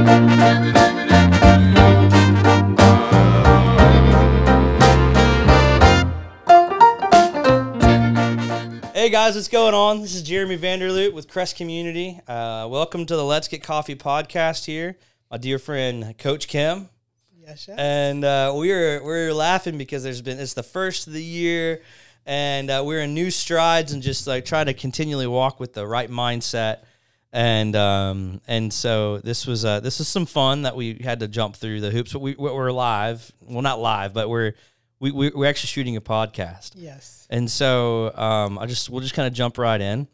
Hey guys, what's going on? This is Jeremy Vanderloop with Crest Community. Uh, welcome to the Let's Get Coffee podcast here. My dear friend Coach Kim. Yes, yes. And uh, we're we're laughing because there's been it's the first of the year, and uh, we're in new strides and just like trying to continually walk with the right mindset. And um, and so this was uh, this was some fun that we had to jump through the hoops, but we we're live. Well, not live, but we're we, we we're actually shooting a podcast. yes. And so um, I just we'll just kind of jump right in,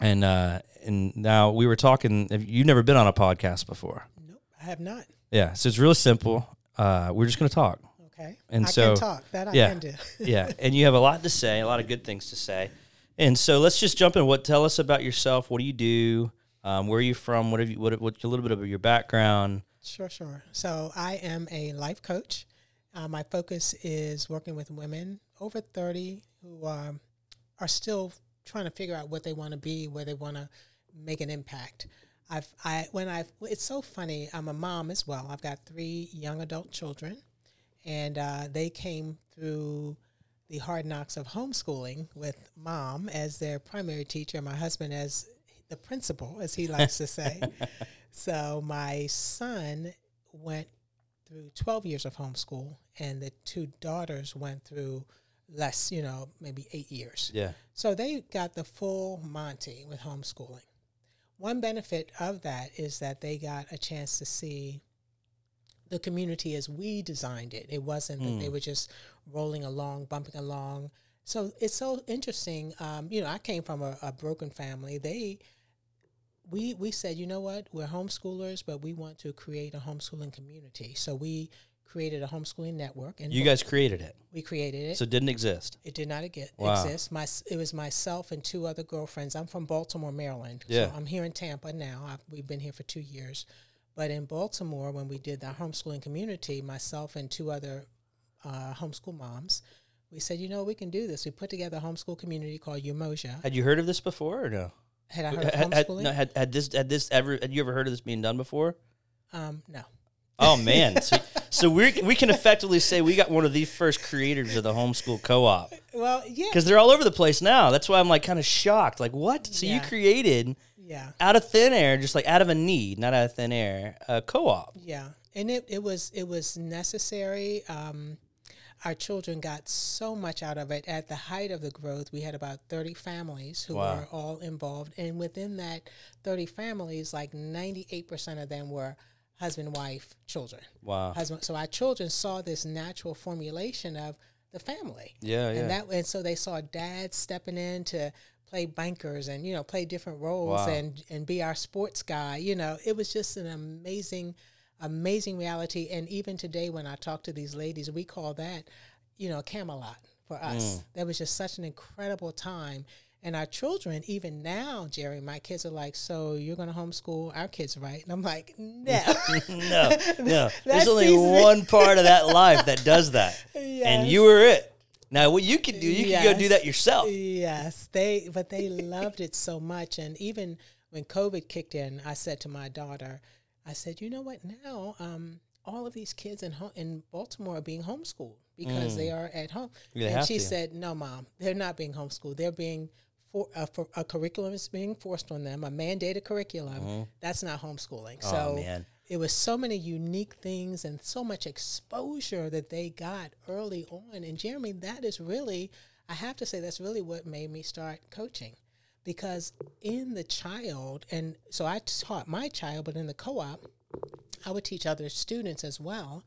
and uh, and now we were talking. You've never been on a podcast before, Nope, I have not. yeah? So it's really simple. Uh, we're just gonna talk, Okay. And I so- can talk. That I yeah. can do. yeah. And you have a lot to say, a lot of good things to say. And so let's just jump in. What tell us about yourself? What do you do? Um, where are you from? What have you? What, what a little bit of your background? Sure, sure. So I am a life coach. Uh, my focus is working with women over 30 who are are still trying to figure out what they want to be, where they want to make an impact. I've, I, when I've, it's so funny. I'm a mom as well. I've got three young adult children, and uh, they came through the hard knocks of homeschooling with mom as their primary teacher, my husband as the principal, as he likes to say. So my son went through 12 years of homeschool, and the two daughters went through less, you know, maybe eight years. Yeah. So they got the full Monty with homeschooling. One benefit of that is that they got a chance to see the community as we designed it. It wasn't that they hmm. were just rolling along, bumping along. So it's so interesting. Um, you know, I came from a, a broken family. They we we said, you know what, we're homeschoolers, but we want to create a homeschooling community. So we created a homeschooling network, and You guys created it, we created it. so it didn't exist. It did not eg- Wow. exist. My it was myself and two other girlfriends. I'm from Baltimore, Maryland. Yeah. So I'm here in Tampa now. I've, we've been here for two years. But in Baltimore, when we did the homeschooling community, myself and two other uh, homeschool moms, we said, you know, we can do this. We put together a homeschool community called Umoja. Had you heard of this before or no? Had I heard of Had, had, homeschooling? no, had, had this had this ever had you ever heard of this being done before? um, no. Oh man, so, so we we can effectively say we got one of the first creators of the homeschool co-op Well, yeah. because they're all over the place now. That's why I'm like kind of shocked. Like what? So you created Yeah. out of thin air, just like out of a need, not out of thin air, a co-op. Yeah, and it, it was it was necessary. Um, our children got so much out of it. At the height of the growth, we had about thirty families who Wow. were all involved, and within that thirty families, like ninety eight percent of them were husband, wife, children. Wow. Husband. So our children saw this natural formulation of the family. Yeah, yeah. And that and so they saw dads stepping in to play bankers and you know play different roles Wow. and and be our sports guy. You know, it was just an amazing, amazing reality. And even today, when I talk to these ladies, we call that, you know, Camelot for us. Mm. That was just such an incredible time. And our children, even now, Jerry, my kids are like, "So you're going to homeschool our kids, right?" And I'm like, "No, no, no. There's only one part of that life that does that, and you were it. Now, what you can do, you can go do that yourself. Yes, they but they loved it so much, and even when COVID kicked in, I said to my daughter, I said, you know what? Now, um, all of these kids in ho- in Baltimore are being homeschooled because they are at home. Mm. They and she to. said, no, mom, they're not being homeschooled. They're being for, uh, for a curriculum is being forced on them, a mandated curriculum. That's not homeschooling. Mm-hmm. Oh, so man. it was so many unique things and so much exposure that they got early on. And Jeremy, that is really, I have to say, that's really what made me start coaching. Because in the child, and so I taught my child, but in the co op, I would teach other students as well.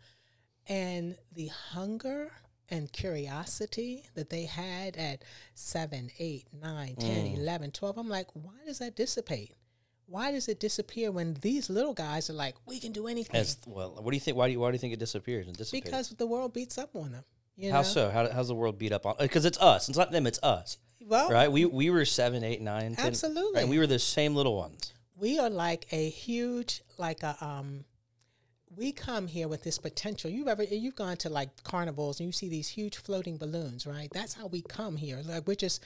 And the hunger and curiosity that they had at 7, 8, 9, 10, mm. 11, 12, I'm like, why does that dissipate? Why does it disappear when these little guys are like, we can do anything? As, well, what do you think? Why do you, why do you think it disappears and dissipates? because the world beats up on them. You how know? so? How, how's the world beat up on? Because it's us. It's not them. It's us. Well, Right? We we were seven, eight, nine, ten. Absolutely. Right? And we were the same little ones. we are like a huge, like a um. We come here with this potential. You've ever you've gone to like carnivals and you see these huge floating balloons, right? That's how we come here. Like we're just,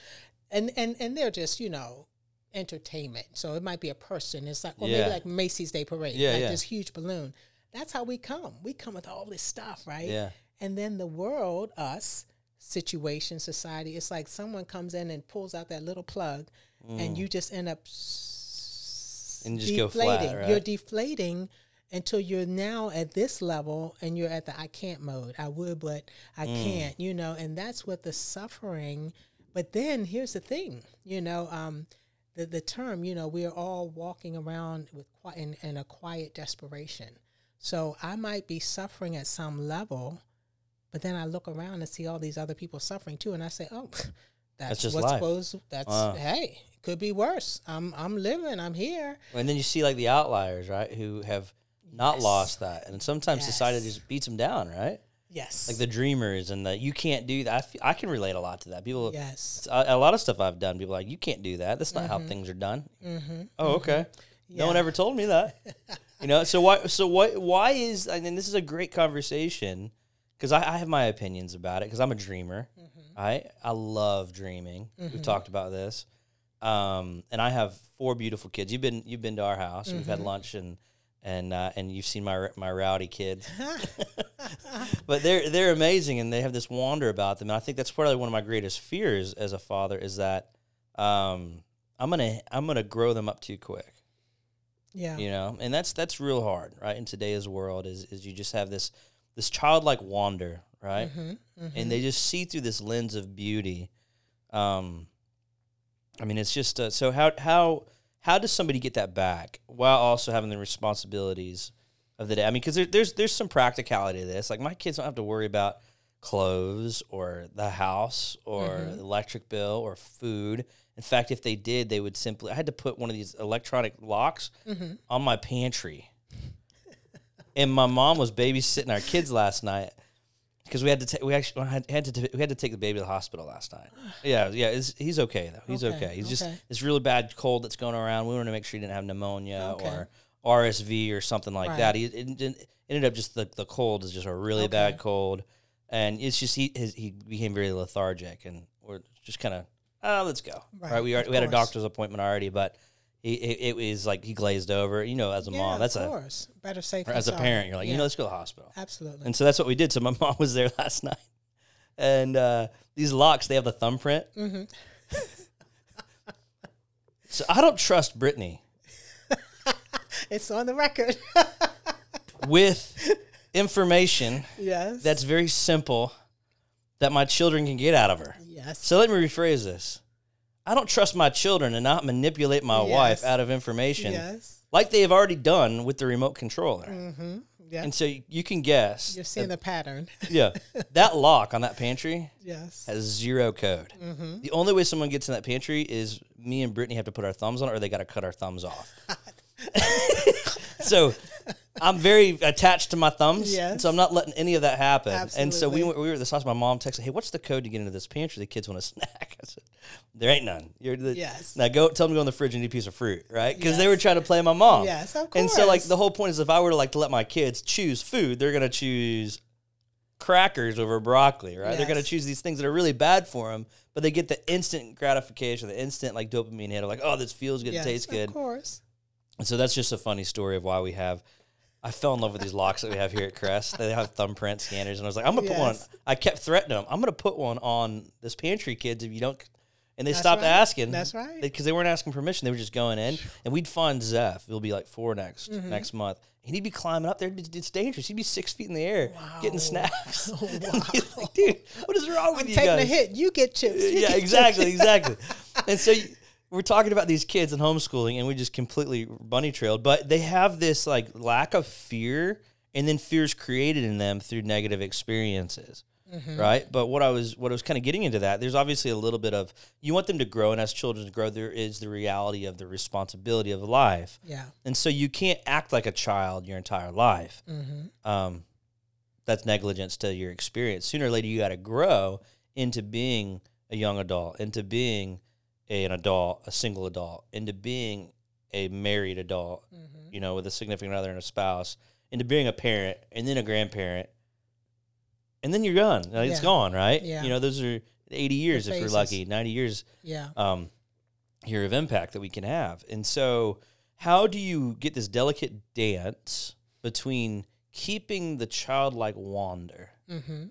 and and and they're just you know, entertainment. So it might be a person. It's like, or Yeah. maybe like Macy's Day Parade, Yeah, like yeah. this huge balloon. That's how we come. We come with all this stuff, right? Yeah. And then the world, us, situation, society, it's like someone comes in and pulls out that little plug, and you just end up s- Mm. And just go flat, deflating. right? You're deflating until you're now at this level and you're at the I can't mode. I would, but I Mm. can't, you know, and that's what the suffering. But then here's the thing, you know, um, the, the term, you know, we're all walking around with in, in a quiet desperation. So I might be suffering at some level, but then I look around and see all these other people suffering too, and I say, "Oh, that's, just what's life. supposed. That's Wow. hey, it could be worse. I'm I'm living. I'm here. And then you see like the outliers, right, who have not Yes. lost that, and sometimes society just beats them down, right? Yes, Like the dreamers and the you can't do that. I, feel, I can relate a lot to that. People, yes, a, a lot of stuff I've done. People are like you can't do that. That's not how mm-hmm. things are done. Mm-hmm. Oh, mm-hmm. okay. No one ever told me that. you know. So why? So what? Why is? I mean, this is a great conversation because I, I have my opinions about it because I'm a dreamer. I I love dreaming. We've talked about this. Um, and I have four beautiful kids. You've been you've been to our house. We've had lunch and and uh, and you've seen my my rowdy kids. but they're they're amazing and they have this wonder about them. And I think that's probably one of my greatest fears as a father is that um, I'm gonna I'm gonna grow them up too quick yeah, you know and that's that's real hard right in today's world is is you just have this this childlike wonder right? Mm-hmm, and they just see through this lens of beauty. Um i mean it's just uh, so how how how does somebody get that back while also having the responsibilities of the day? I mean because there, there's there's some practicality to this. Like my kids don't have to worry about clothes or the house or Mm-hmm. electric bill or food. In fact if they did they would simply i had to put one of these electronic locks Mm-hmm. on my pantry and my mom was babysitting our kids last night because we had to take we actually had, had to t- we had to take the baby to the hospital last night. Yeah, yeah, he's okay though. He's okay. Okay, He's just okay. this really bad cold that's going around. We wanted to make sure he didn't have pneumonia Okay. or RSV or something like that. He it, it, ended up just the the cold is just a really bad cold, and it's just he his, he became very lethargic, and we're just kind of oh ah, let's go right. Right, we already, we had a doctor's appointment already, but. He, it, it was like he glazed over, you know. As a yeah, mom, that's of a course. better safe. than as a sorry. parent, you're like, you know, let's go to the hospital. absolutely. And so that's what we did. So my mom was there last night, and uh, these locks they have the thumbprint. Mm-hmm. so I don't trust Brittany it's on the record. with information yes. that's very simple that my children can get out of her. yes. So let me rephrase this. I don't trust my children to not manipulate my Yes. wife out of information yes. like they have already done with the remote controller. Mm-hmm. Yeah. And so you- can guess. You're seeing the pattern. yeah. That lock on that pantry yes. has zero code. Mm-hmm. The only way someone gets in that pantry is me and Brittany have to put our thumbs on it, or they got to cut our thumbs off. so I'm very attached to my thumbs, Yes. so I'm not letting any of that happen. And so we Absolutely. went, we were at this house. My mom texted, "Hey, what's the code to get into this pantry? The kids want a snack." I said, "There ain't none. You're the, Yes. Now go tell them to go in the fridge and eat a piece of fruit, right? Because they were trying to play my mom. Yes, of course. And so like the whole point is, if I were to like to let my kids choose food, they're gonna choose crackers over broccoli, right? They're gonna choose these things that are really bad for them, but they get the instant gratification, the instant like dopamine hit of like, oh, this feels good, yes, it tastes good. Of course. And so that's just a funny story of why we have. I fell in love with these locks that we have here at Crest. They have thumbprint scanners, and I was like, I'm gonna put one. I kept threatening them. I'm gonna put one on this pantry, kids. If you don't, and they That's stopped right. asking. That's right. Because they, weren't asking permission. They were just going in, and we'd find Zeph. He'll be like four next Mm-hmm. next month, and he'd be climbing up there. It's dangerous. He'd be six feet in the air getting Wow. snacks. And he's like, dude, what is wrong with you Taking guys? a hit, you get chips. You yeah, get exactly, chips. exactly. And so you- we're talking about these kids and homeschooling, and we just completely bunny trailed. But they have this like lack of fear, and then fears created in them through negative experiences, right? But what I was what I was kind of getting into that there's obviously a little bit of you want them to grow, and as children grow, there is the reality of the responsibility of life, Yeah. and so you can't act like a child your entire life. Mm-hmm. Um, that's negligence to your experience. Sooner or later, you got to grow into being a young adult, into being a, an adult, a single adult, into being a married adult, Mm-hmm. you know, with a significant other and a spouse, into being a parent and then a grandparent, and then you're gone. Like, It's Yeah. gone, right? Yeah. You know, those are 80 years if you're lucky, 90 years. Yeah. Um, here of impact that we can have. And so, how do you get this delicate dance between keeping the childlike wonder Mm-hmm.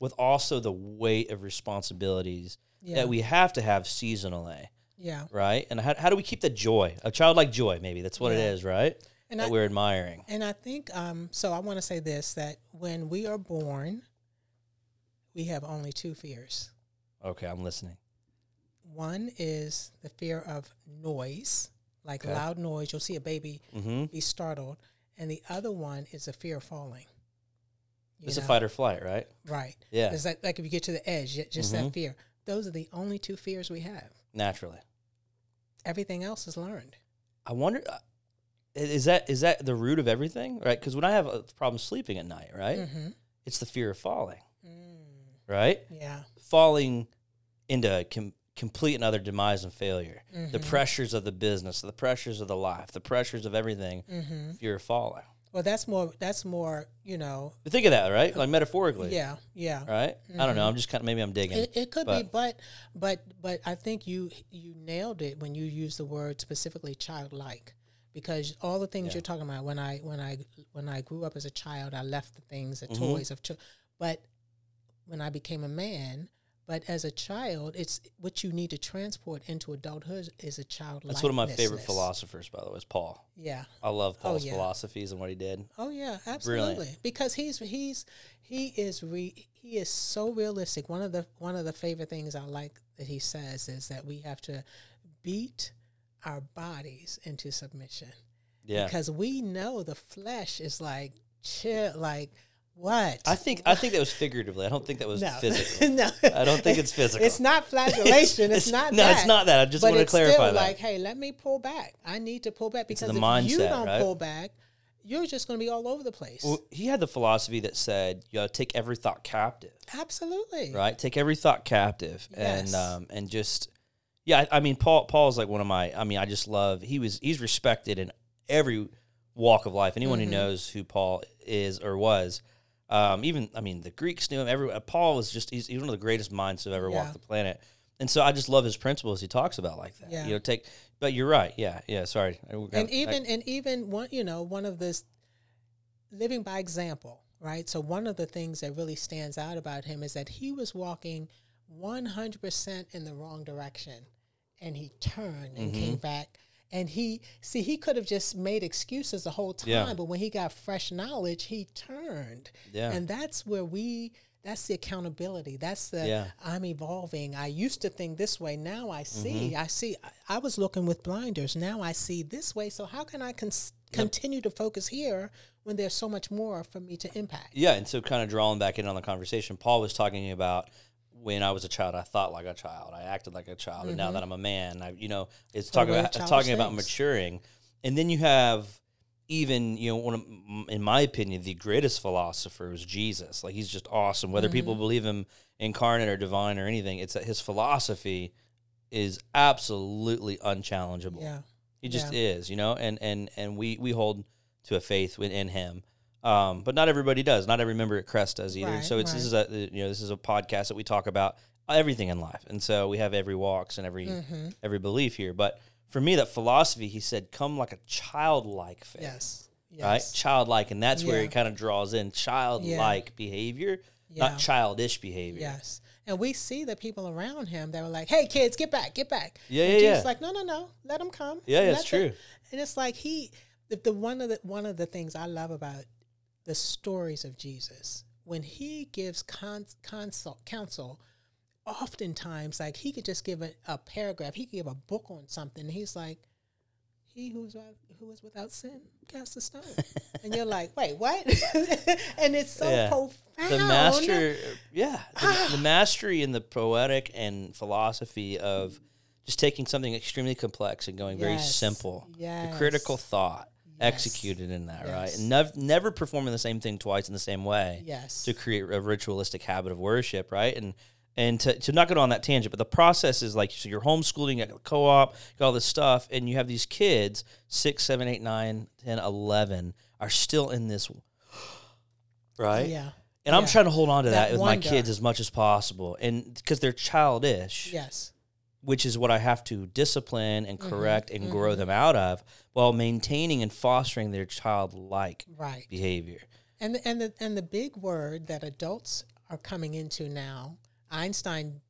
with also the weight of responsibilities Yeah. that we have to have seasonally, yeah. right? And how, how do we keep the joy, a childlike joy? Maybe that's what it Yeah. is, right? And that I, we're admiring. and I think um, so. I want to say this: that when we are born, we have only two fears. Okay, I'm listening. One is the fear of noise, like Okay. loud noise. You'll see a baby Mm-hmm. be startled, and the other one is the fear of falling. You It's a fight or flight, right? right? Yeah, It's like like if you get to the edge, ju- just Mhm. that fear. Those are the only two fears we have. naturally. Everything else is learned. I wonder, uh, is that is that the root of everything, right? Because when I have a problem sleeping at night, right, Mm-hmm. it's the fear of falling, Mm, right? yeah. Falling into com- complete and utter demise and failure. The Mhm. pressures of the business, the pressures of the life, the pressures of everything. Mm-hmm. Fear of falling. Well, that's more. That's more. You know. But think of that, right? Like metaphorically, Yeah. Yeah. right? I don't know. I'm just kind of maybe I'm digging. It, it could be, But- but but but I think you you nailed it when you used the word specifically childlike, because all the things Yeah. you're talking about. When I when I when I grew up as a child, I left the things, the Mhm. toys of, chil- but when I became a man. But as a child, it's what you need to transport into adulthood is a childlike. That's one of my favorite philosophers, by the way, is Paul. Yeah. I love oh, Paul's yeah. philosophies and what he did. Oh yeah, Brilliant. absolutely. Because he's he's he is re, he is so realistic. One of the one of the favorite things I like that he says is that we have to beat our bodies into submission Yeah. because we know the flesh is like chill, like what? I think I think that was figuratively. I don't think that was no, physically. no. I don't think it's physical. It's not flagellation. it's, not. No, that. it's not that. I just but want to clarify that. like, hey, let me pull back. I need to pull back because if you don't right? pull back, you're just going to be all over the place. Well, he had the philosophy that said, you know, take every thought captive, Absolutely. right? Take every thought captive, Yes. and um, and just, yeah. I, I mean, Paul Paul's like one of my. I mean, I just love. He was he's respected in every walk of life. Anyone Mhm. who knows who Paul is or was, um, even I mean, the Greeks knew him. Everyone. Paul was just he's, he's one of the greatest minds to ever Yeah. walked the planet. And so I just love his principles he talks about like that. Yeah. You know, take. But you're right. Yeah, yeah. Sorry. I- we're and even and even one you know one of this living by example right so one of the things that really stands out about him is that he was walking 100% in the wrong direction and he turned and Mm-hmm. came back and he see he could have just made excuses the whole time Yeah. but when he got fresh knowledge he turned. Yeah. and that's where we that's the accountability. That's the Yeah. i'm evolving. I used to think this way. Now i see. Mm-hmm. i see I, I was looking with blinders. Now i see this way. So how can i cons- continue to focus here when there's so much more for me to impact? Yeah, and so kind of drawing back in on the conversation, Paul was talking about when I was a child, I thought like a child, I acted like a child, and now that I'm a man, I you know, it's talking about talking about maturing, and then you have even you know one of, in my opinion the greatest philosopher is Jesus. Like he's just awesome. Whether Mm-hmm. people believe him incarnate or divine or anything, it's that his philosophy is absolutely unchallengeable. yeah He just is, you know, and and and we we hold to a faith within him. Um, but not everybody does. Not every member at Crest does either. Right, so it's this is a you know this is a podcast that we talk about everything in life, and so we have every walks and every Mm-hmm. every belief here. But for me, that philosophy, he said, come like a childlike faith, yes right? Childlike, and that's where Yeah. he kind of draws in childlike behavior, Yeah. not childish behavior. yes and we see the people around him that were like hey kids get back get back Yeah, and yeah, Jesus yeah. like no no no let them come Yeah, them-" true. and it's like he the, the one of the one of the things i love about the stories of jesus. When he gives con, consult, counsel oftentimes like he could just give a, a paragraph he could give a book on something he's like he who's who is without sin cast a stone. And you're like wait what? And it's so Yeah. profound. the master yeah the, the mastery in the poetic and philosophy of just taking something extremely complex and going very simple. Yes. the critical thought Yes. executed in that right? And nev- never performing the same thing twice in the same way yes. to create a ritualistic habit of worship right? And and to, to not go on that tangent but the process is like so you're homeschooling at co-op got all this stuff and you have these kids six seven eight nine ten eleven are still in this right? Yeah. And I'm trying to hold on to that, That with wonder. my kids as much as possible. And because they're childish, yes which is what I have to discipline and Mm-hmm. correct and grow them out of, while maintaining and fostering their childlike Right. behavior. And the, and the and the big word that adults are coming into now, Einstein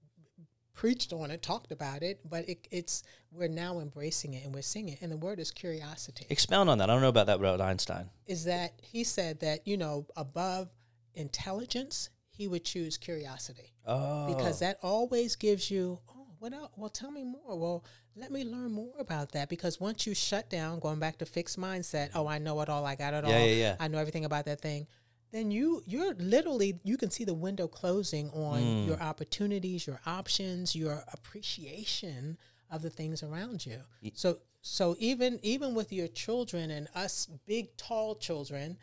preached on it, talked about it, but it, it's we're now embracing it and we're seeing it. And the word is curiosity. Expound on that. I don't know about that about Einstein. Is that he said that you know above intelligence, he would choose curiosity Oh, because that always gives you what else? well tell me more well let me learn more about that because once you shut down going back to fixed mindset oh i know it all i got it Yeah, all yeah, yeah. i know everything about that thing then you you're literally you can see the window closing on Mm. your opportunities your options your appreciation of the things around you so so even even with your children and us big tall children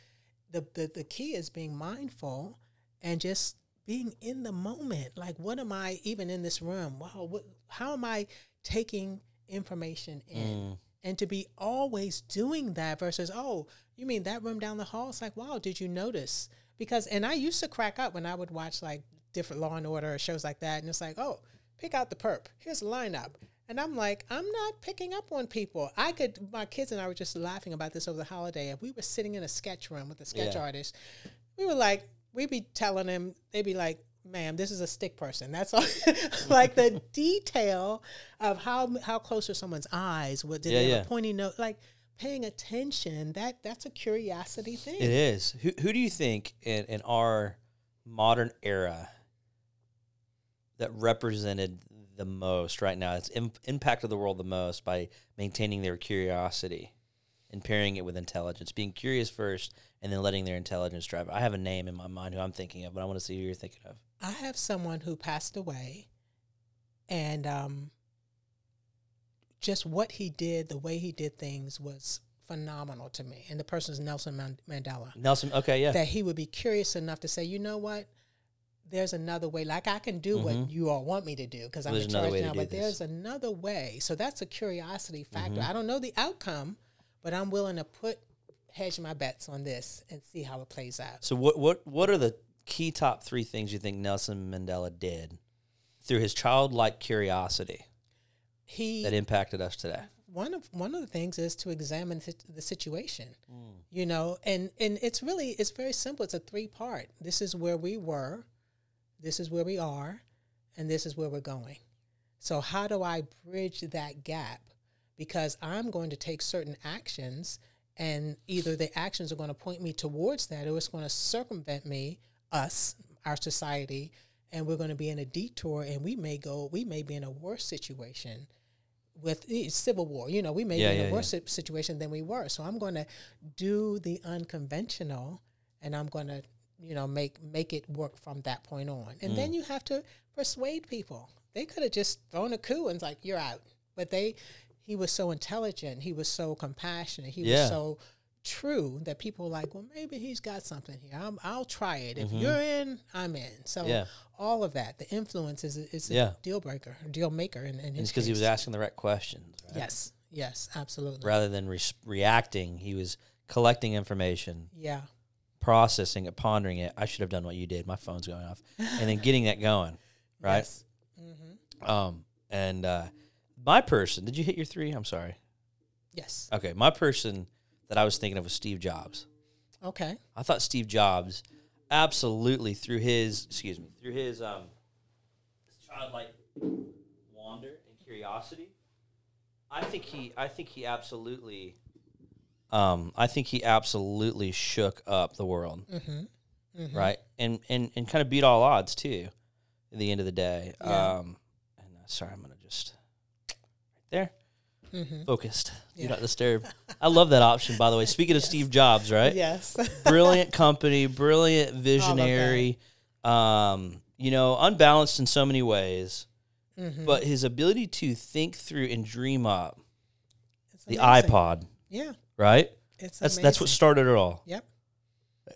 the, the the key is being mindful and just being in the moment. Like what am i even in this room? Wow what, how am i taking information in? Mm. And to be always doing that versus oh you mean that room down the hall? It's like wow did you notice? Because and i used to crack up when i would watch like different law and order or shows like that and it's like oh pick out the perp. Here's the lineup. And i'm like i'm not picking up on people. I could my kids and i were just laughing about this over the holiday. If we were sitting in a sketch room with a sketch Yeah. artist we were like we'd be telling them they'd be like ma'am this is a stick person that's all like the detail of how how close are someone's eyes what did Yeah, they have yeah. a pointy nose like paying attention that that's a curiosity thing It is. Who who do you think in, in our modern era that represented the most right now? It's Im- impacted the world the most by maintaining their curiosity and pairing it with intelligence, being curious first, and then letting their intelligence drive. I have a name in my mind who I'm thinking of, but I want to see who you're thinking of. I have someone who passed away, and um, just what he did, the way he did things was phenomenal to me. And the person is Nelson Man- Mandela. Nelson. Okay, yeah, That he would be curious enough to say, you know what? There's another way. Like I can do what you all want me to do because I'm Mm-hmm. In charge now, but this. there's another way. So that's a curiosity factor. Mm-hmm. I don't know the outcome, but I'm willing to put hedge my bets on this and see how it plays out. So what what what are the key top three things you think Nelson Mandela did through his childlike curiosity He that impacted us today? one of one of the things is to examine the sit- the situation mm. you know and and it's really it's very simple. It's a three part this is where we were this is where we are and this is where we're going. So how do i bridge that gap? Because i'm going to take certain actions and either the actions are going to point me towards that or it's going to circumvent me us our society and we're going to be in a detour and we may go we may be in a worse situation with eh, civil war. You know, we may Yeah, be in yeah, a worse si- situation than we were. So I'm going to do the unconventional, and I'm going to, you know, make make it work from that point on. And Mm. then you have to persuade people. They could have just thrown a coup and it's like you're out, but they. He was so intelligent. He was so compassionate. He Yeah. was so true that people were like, well, maybe he's got something here. I'm, I'll try it. If Mm-hmm. you're in, I'm in. So Yeah. all of that, the influence is is a Yeah. deal breaker, deal maker in, in it's because he was asking the right questions. right? Yes, yes, absolutely. Rather than re- reacting, he was collecting information, Yeah, processing it, pondering it. I should have done what you did. My phone's going off, and then getting that going, right? Yes. Um, and uh, my person, did you hit your three? I'm sorry. Yes. Okay, my person that I was thinking of was Steve Jobs. Okay. I thought Steve Jobs absolutely through his excuse me through his um childlike wonder and curiosity. I think he I think he absolutely um I think he absolutely shook up the world. Mm-hmm. Right? And and and kind of beat all odds too at the end of the day. Yeah. Um and uh, sorry, I'm going to there. Mm-hmm. Focused. Do Yeah. not disturb. I love that option by the way. Speaking of Steve Jobs, right? Yes. brilliant company, brilliant visionary, um, you know, unbalanced in so many ways. Mhm. But his ability to think through and dream up It's the amazing. iPod, Yeah. right? It's That's that's what started it all. Yep.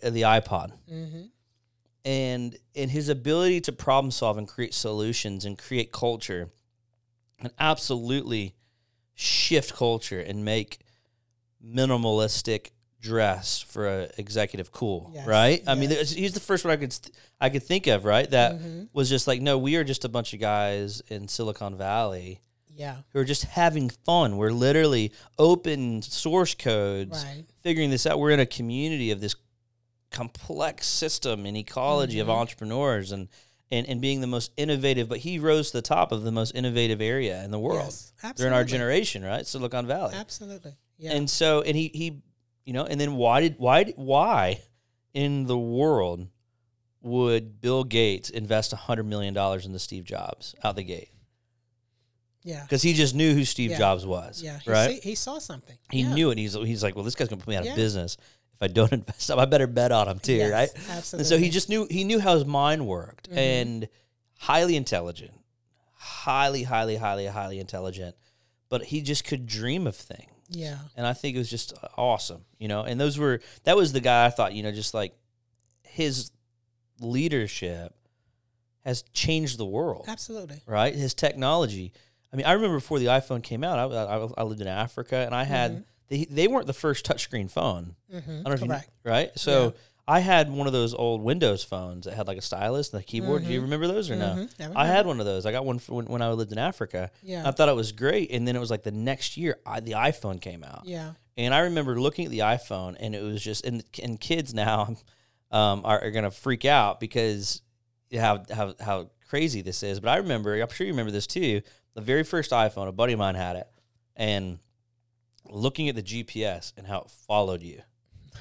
uh, The iPod. Mm-hmm. And and his ability to problem solve and create solutions and create culture and absolutely shift culture and make minimalistic dress for an executive cool, Yes, right? I mean, yes. he's the first one I could I could think of, right? That Mhm. was just like, no, we are just a bunch of guys in Silicon Valley Yeah. who are just having fun. We're literally open source codes, Right. figuring this out. We're in a community of this complex system and ecology of Mhm. entrepreneurs and, and and being the most innovative. But he rose to the top of the most innovative area in the world Yes. during our generation, right? Silicon Valley. Absolutely. Yeah. And so, and he he, you know, and then why did why did- why in the world would Bill Gates invest hundred million dollars into Steve Jobs out the gate? yeah. Because he just knew who Steve Yeah. Jobs was. Yeah. He, right. see, he saw something. he Yeah. knew it. He's he's like, well, this guy's gonna put me out of Yeah. business if I don't invest. them, I better bet on him too, Yes, right? Absolutely. And so he just knew he knew how his mind worked Mhm. and highly intelligent, highly, highly, highly, highly intelligent. But he just could dream of things Yeah. and I think it was just awesome, you know. And those were that was the guy I thought, you know, just like his leadership has changed the world, Absolutely. right? His technology. I mean, I remember before the iPhone came out, I, I, I lived in Africa, and I had they, they weren't the first touchscreen phone. Mm-hmm. I don't know if you right? So Yeah. I had one of those old Windows phones that had like a stylus and a keyboard. Do you Mhm. remember those or no? Mhm. Never I heard had one of those. I got one for when, when I lived in Africa. Yeah. I thought it was great, and then it was like the next year, I, the iPhone came out. yeah. And I remember looking at the iPhone, and it was just and and kids now um, are, are gonna freak out because how how how crazy this is. But I remember, I'm sure you remember this too. The very first iPhone, a buddy of mine had it, and looking at the GPS and how it followed you,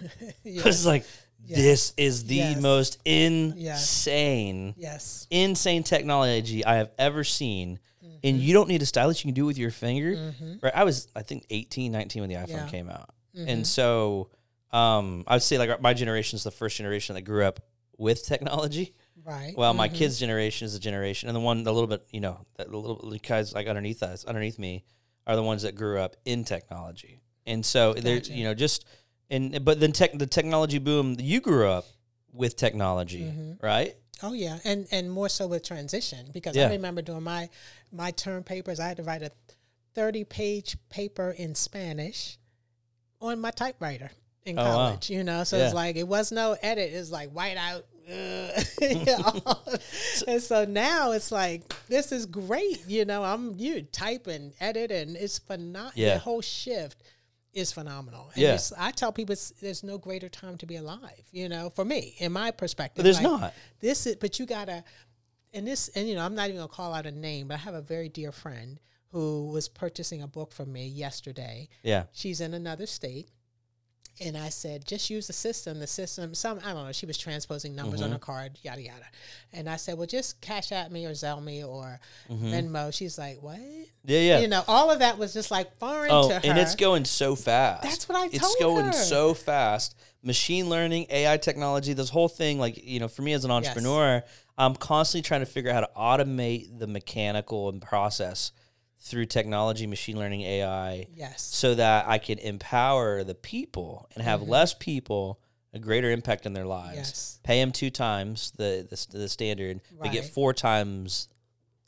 yeah. was like Yes. this is the Yes. most insane, yes. insane technology I have ever seen. Mm-hmm. And you don't need a stylus; you can do it with your finger. Mhm. Right? I was, I think, 18, 19 when the iPhone Yeah. came out. Mhm. And so um, I would say like my generation is the first generation that grew up with technology. right. Well, my Mhm. kids' generation is the generation, and the one, the little bit, you know, that the little guys like underneath us, underneath me, are the ones that grew up in technology. And so Gotcha. you know, just and but then tech, the technology boom. You grew up with technology, Mhm. right? Oh yeah, and and more so with transition because Yeah. I remember doing my my term papers. I had to write a thirty page paper in Spanish on my typewriter in Oh, wow. college. You know, so Yeah. it's like it was no edit. It's like white out. and so now it's like this is great. You know, I'm you type and edit, and it's phenomenal. Yeah. The whole shift is phenomenal. And Yeah. I tell people it's, there's no greater time to be alive. You know, for me, in my perspective, But there's like, not. this is but you gotta and this and you know i'm not even gonna call out a name but i have a very dear friend who was purchasing a book from me yesterday Yeah. she's in another state and i said just use the system the system some i don't know she was transposing numbers Mm-hmm. on a card yada yada and i said well just Cash App me or Zelle me or Mm-hmm. venmo she's like what Yeah, yeah. you know all of that was just like foreign Oh, to her and it's going so fast. That's what I It's told going her. so fast. Machine learning, AI technology, this whole thing, like, you know, for me as an entrepreneur, I'm constantly trying to figure out how to automate the mechanical and process through technology, machine learning, AI, yes so that I can empower the people and have less people a greater impact in their lives. Mm-hmm. Yes. Pay them two times the the, the standard, but get four times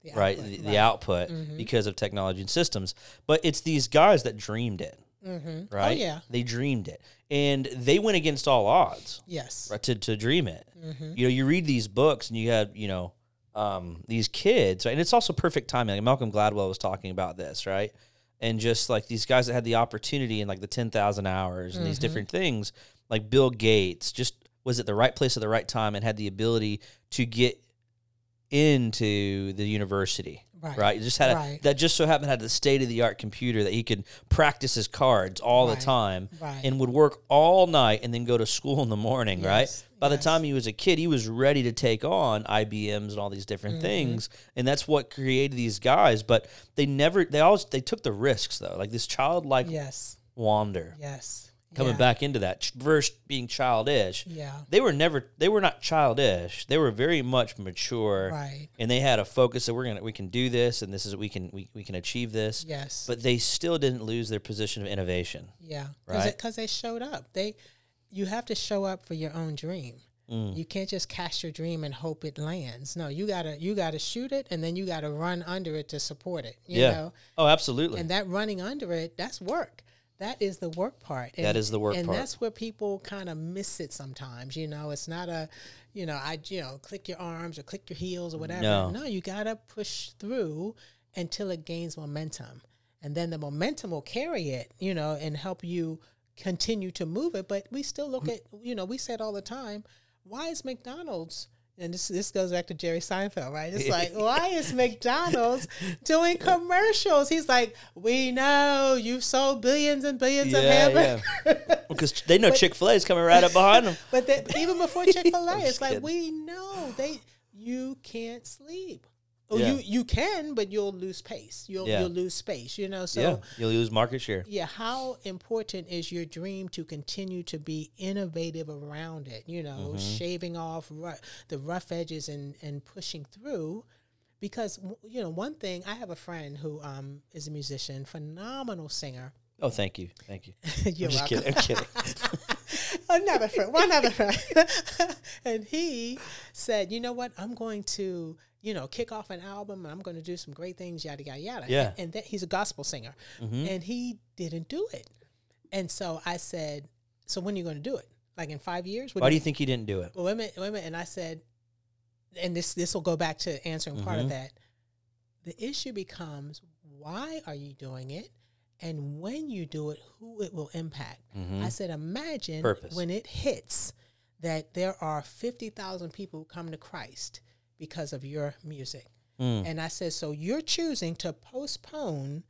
the right output, the, right. the output Mhm. because of technology and systems but it's these guys that dreamed it Mhm. right oh yeah they dreamed it and they went against all odds yes right, to, to dream it Mhm. you know you read these books and you have you know um, these kids right? and it's also perfect timing like malcolm gladwell was talking about this right and just like these guys that had the opportunity in like the 10000 hours and Mm-hmm. these different things like bill gates just was at the right place at the right time and had the ability to get into the university Right. right? Just had a, Right. that just so happened had the state of the art computer that he could practice his cards all Right. the time, Right. and would work all night and then go to school in the morning, Yes, right? By the time he was a kid, he was ready to take on IBMs and all these different Mm-hmm. things, and that's what created these guys. But they never, they always, they took the risks though, like this childlike yes wander. yes Coming Yeah. back into that verse being childish, yeah they were never, they were not childish. They were very much mature right and they had a focus that we're gonna we can do this and this is we can we, we can achieve this yes but they still didn't lose their position of innovation Yeah, Right? Because they showed up. They, you have to show up for your own dream. Mm. You can't just cast your dream and hope it lands. No, you gotta you gotta shoot it and then you gotta run under it to support it. You yeah know, oh absolutely and that running under it, that's work. That is the work part. And, That is the work and part. And that's where people kind of miss it sometimes. You know, it's not a, you know, I you know, click your arms or click your heels or whatever. No. no you gotta push through until it gains momentum. And then the momentum will carry it, you know, and help you continue to move it. But we still look mm. at, you know, we said all the time, why is McDonald's and this this goes back to Jerry Seinfeld, right? It's like, why is McDonald's doing commercials? He's like, we know you've sold billions and billions of hamburgers. Yeah. because they know Chick Fil A is coming right up behind them. but they, even before Chick Fil A, it's like kidding. we know they you can't sleep. Oh, yeah. you you can, but you'll lose pace. You'll yeah. you'll lose space. You know, so yeah, you'll lose market share. Yeah, how important is your dream to continue to be innovative around it? You know, mm-hmm. shaving off the rough edges and and pushing through. Because you know, one thing I have a friend who um, is a musician, phenomenal singer. Oh, thank you, thank you. You're I'm just kidding. I'm kidding. another friend, one other friend, and he said, "You know what? I'm going to." You know, kick off an album and I'm going to do some great things, yada, yada, yada. Yeah. And, and that he's a gospel singer. Mm-hmm. And he didn't do it. And so I said, So when are you going to do it? Like in five years? Why do you, think he didn't do it? Well, wait a minute, wait a minute. And I said, and this this will go back to answering mm-hmm. part of mm-hmm. that. The issue becomes why are you doing it? And when you do it, who it will impact. Mm-hmm. I said, imagine Purpose. when it hits that there are 50,000 people who come to Christ because of your music. Mm. And I said, so you're choosing to postpone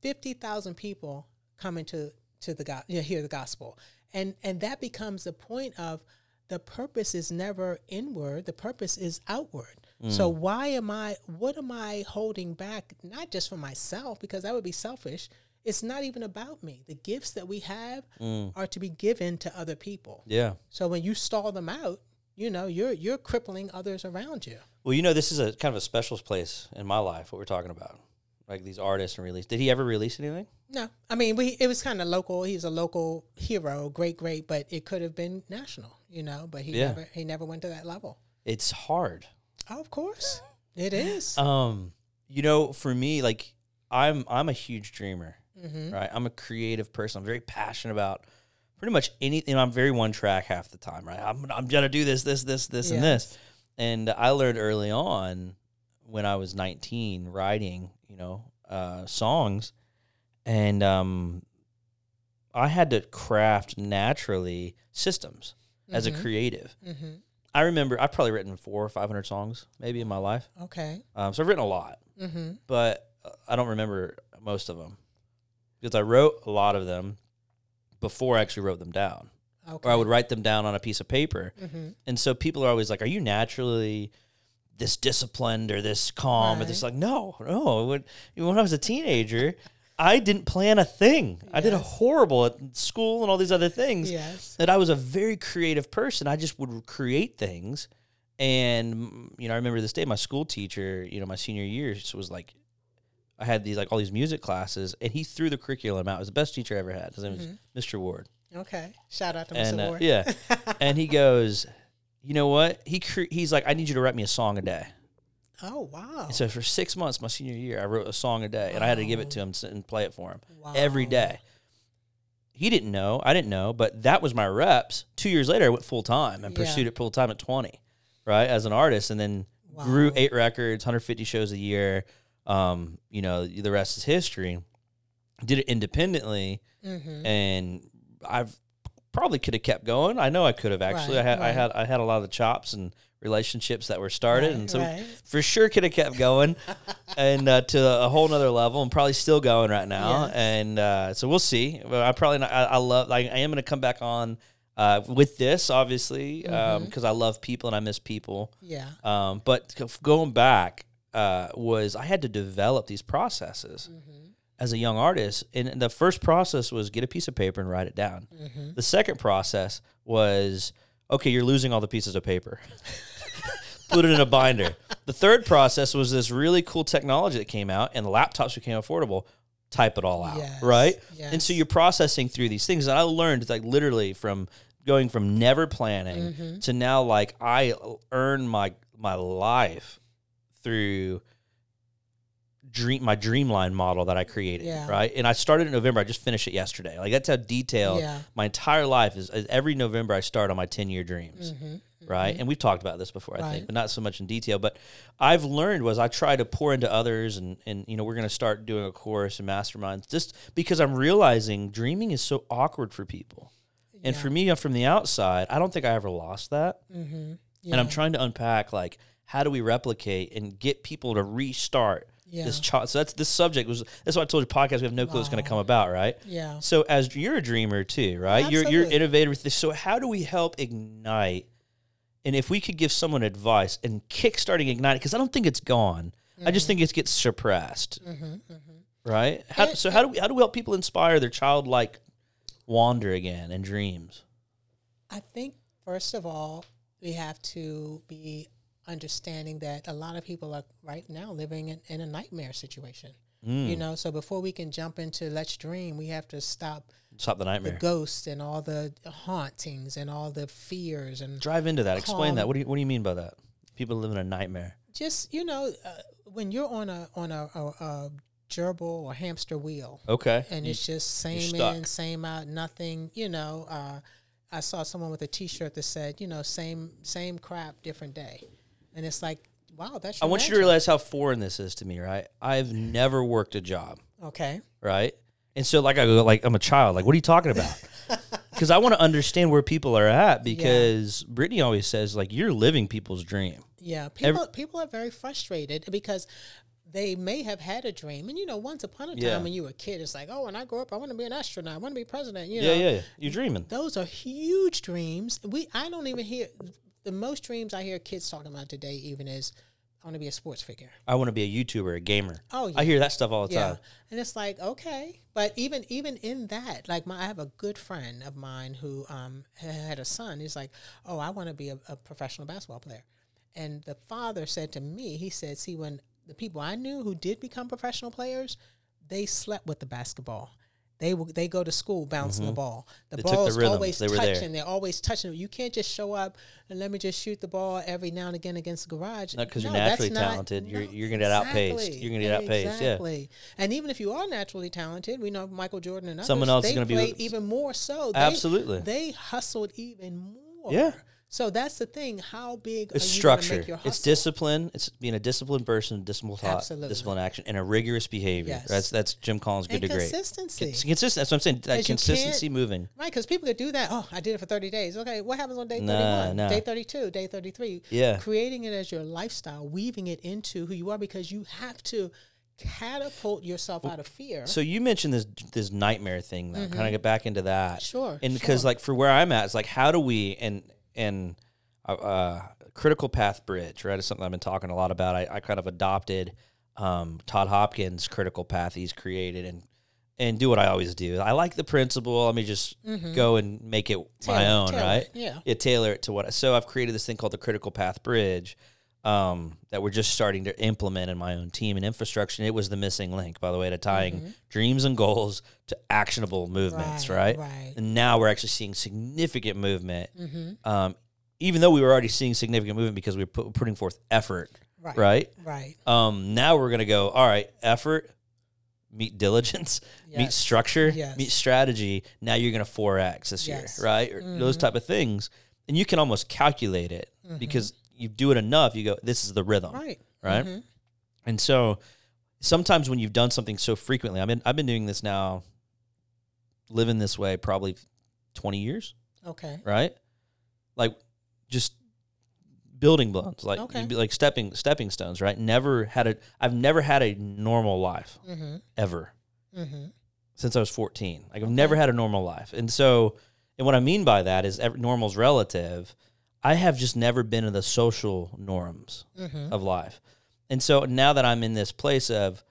50,000 people coming to, to the God, you know, hear the gospel. And, and that becomes the point of the purpose is never inward. The purpose is outward. Mm. So why am I, what am I holding back? Not just for myself, because that would be selfish. It's not even about me. The gifts that we have mm. are to be given to other people. Yeah. So when you stall them out, you know, you're you're crippling others around you. Well, you know, this is a kind of a special place in my life. What we're talking about, like these artists and release. Did he ever release anything? No, I mean, we it was kind of local. He's a local hero, great, great, but it could have been national, you know. But he yeah. never he never went to that level. It's hard. Oh, of course, it is. Um, you know, for me, like I'm I'm a huge dreamer, mm-hmm. right? I'm a creative person. I'm very passionate about pretty much anything. I'm very one track half the time, right? I'm I'm gonna do this, this, this, this, yes. and this. And I learned early on when I was 19 writing, you know, uh, songs, and um, I had to craft naturally systems mm-hmm. as a mm-hmm. creative. Mm-hmm. I remember I've probably written four or five hundred songs maybe in my life. Okay. Um, so I've written a lot, mm-hmm. but I don't remember most of them because I wrote a lot of them before I actually wrote them down okay. or I would write them down on a piece of paper. Mm-hmm. And so people are always like, "Are you naturally this disciplined or this calm right. or this like?" No, no. When, when I was a teenager. I didn't plan a thing. Yes. I did a horrible at school and all these other things. Yes. That I was a very creative person. I just would create things. And you know, I remember this day my school teacher, you know, my senior year was like I had these like all these music classes and he threw the curriculum out. It was the best teacher I ever had. His name mm-hmm. was Mr. Ward. Okay. Shout out to and, Mr. Uh, Ward. yeah. and he goes, you know what? He cre- he's like, I need you to write me a song a day. Oh wow! And so for six months, my senior year, I wrote a song a day, and I had to give it to him and play it for him wow. every day. He didn't know, I didn't know, but that was my reps. Two years later, I went full time and yeah. pursued it full time at twenty, right, as an artist, and then wow. grew eight records, 150 shows a year. Um, you know, the rest is history. Did it independently, mm-hmm. and I've probably could have kept going. I know I could have actually. Right, I had right. I had I had a lot of the chops and relationships that were started, right, and so for sure could have kept going, and uh, to a whole nother level, and probably still going right now. Yes. And uh, so we'll see. But I probably not, I, I love. Like I am going to come back on. Uh, with this, obviously, because mm-hmm. um, I love people and I miss people. Yeah. Um, but going back uh, was I had to develop these processes. Mm-hmm as a young artist. And the first process was get a piece of paper and write it down. Mm-hmm. The second process was okay, you're losing all the pieces of paper. Put it in a binder. The third process was this really cool technology that came out, and the laptops became affordable. Type it all out, yes. right? Yes. And so you're processing through these things. And I learned like literally from going from never planning mm-hmm. to now like I earn my my life through dream my dreamline model that I created, yeah. right? And I started in November. I just finished it yesterday. Like that's how detailed yeah. my entire life is. Every November, I start on my ten year dreams, mm-hmm, mm-hmm. right? And we've talked about this before, I Right. think, but not so much in detail. But I've learned was I try to pour into others, and and you know we're going to start doing a course and masterminds just because I'm realizing dreaming is so awkward for people. And for me, from the outside, I don't think I ever lost that. Mm-hmm. And I'm trying to unpack like how do we replicate and get people to restart Yeah. this child. So that's this subject was that's why I told you podcast. We have no clue it's going to come about, right? Yeah. So as you're a dreamer too, right? You're you're innovative with this. So how do we help ignite? And if we could give someone advice and kickstarting ignite, because I don't think it's gone. I Mm-hmm. just think it gets suppressed, right? How, so how do we how do we help people inspire their childlike wander again and dreams? I think first of all, we have to be understanding that a lot of people are right now living in, in a nightmare situation. Mm. You know, so before we can jump into let's dream, we have to stop Stop the nightmare, the ghosts and all the hauntings and all the fears and Drive into that. Explain that. What do you what do you mean by that? People live in a nightmare. just you know uh, when you're on a on a, a, a gerbil or hamster wheel Okay. and it's just same in same out nothing you know uh, i saw someone with a t-shirt that said you know same same crap different day and it's like wow that's I want you to realize how foreign this is to me, right? I've never worked a job. okay right? And so, like, I go, like, I'm a child. Like, what are you talking about? Because I want to understand where people are at. Because Brittany always says, like, you're living people's dream. yeah people people are very frustrated because they may have had a dream and you know once upon a time Yeah. when you were a kid it's like oh when i grow up i want to be an astronaut i want to be president you Yeah, know yeah, yeah. You're dreaming. those are huge dreams. We I don't even hear the most dreams I hear kids talking about today even is I want to be a sports figure. I want to be a YouTuber, a gamer. Oh yeah. I hear that stuff all the yeah. time. And it's like, okay. But even even in that, like my I have a good friend of mine who um had a son. He's like, Oh, I want to be a, a professional basketball player. And the father said to me, he said, see, when the people I knew who did become professional players, they slept with the basketball. They will, they go to school bouncing the ball. The Mm-hmm. They ball is always They touching. They're always touching. You can't just show up and let me just shoot the ball every now and again against the garage. Not 'cause you're No, that's naturally not- talented. You're- you're gonna get outpaced. You're gonna get outpaced, yeah. And even if you are naturally talented, we know Michael Jordan and others, Someone else is gonna be- even more so. They, Absolutely. They hustled even more. Yeah. So that's the thing. How big It's are you structure. It's discipline. It's being a disciplined person, disciplined thought, Absolutely. disciplined action, and a rigorous behavior. Yes. That's that's Jim Collins' good And to great. consistency. It's consistent. That's what I'm saying. That consistency moving. Right, because people could do that. Oh, I did it for 30 days. Okay, what happens on day Nah, 31, nah. day 32, day 33? Yeah. Creating it as your lifestyle, weaving it into who you are because you have to catapult yourself out of fear. So you mentioned this this nightmare thing. Though. Kind of get back into that. Mm-hmm. Sure, And because sure. like for where I'm at, it's like how do we and and uh, critical path bridge right is something I've been talking a lot about. I, I kind of adopted um, Todd Hopkins' critical path he's created and and do what I always do. I like the principle. Let me just go and make it my Mm-hmm. Own, tailor right? yeah. Yeah, tailor it to what. I, So I've created this thing called the critical path bridge. Um, that we're just starting to implement in my own team and infrastructure. And it was the missing link, by the way, to tying dreams and goals to actionable movements, Mm-hmm. Right, right? right. And now we're actually seeing significant movement. Mm-hmm. Um, even though we were already seeing significant movement because we were put, putting forth effort, Right. right? Right. Um, now we're gonna go. All right, effort, meet diligence, meet structure, Yes. meet strategy. Now you're gonna four x this Yes. year, right? Or those type of things, and you can almost calculate it because you do it enough. You go, this is the rhythm, Right. right? Mhm. And so sometimes when you've done something so frequently, I mean, I've been doing this now, living this way probably twenty years, Okay. right? Like just building blocks, like Okay. be like stepping stepping stones, right? Never had a I've never had a normal life Mm-hmm. ever Mm-hmm. since I was 14. Like I've never had a normal life. And so and what I mean by that is ev- normal's relative. I have just never been in the social norms Mm-hmm. of life. And so now that I'm in this place of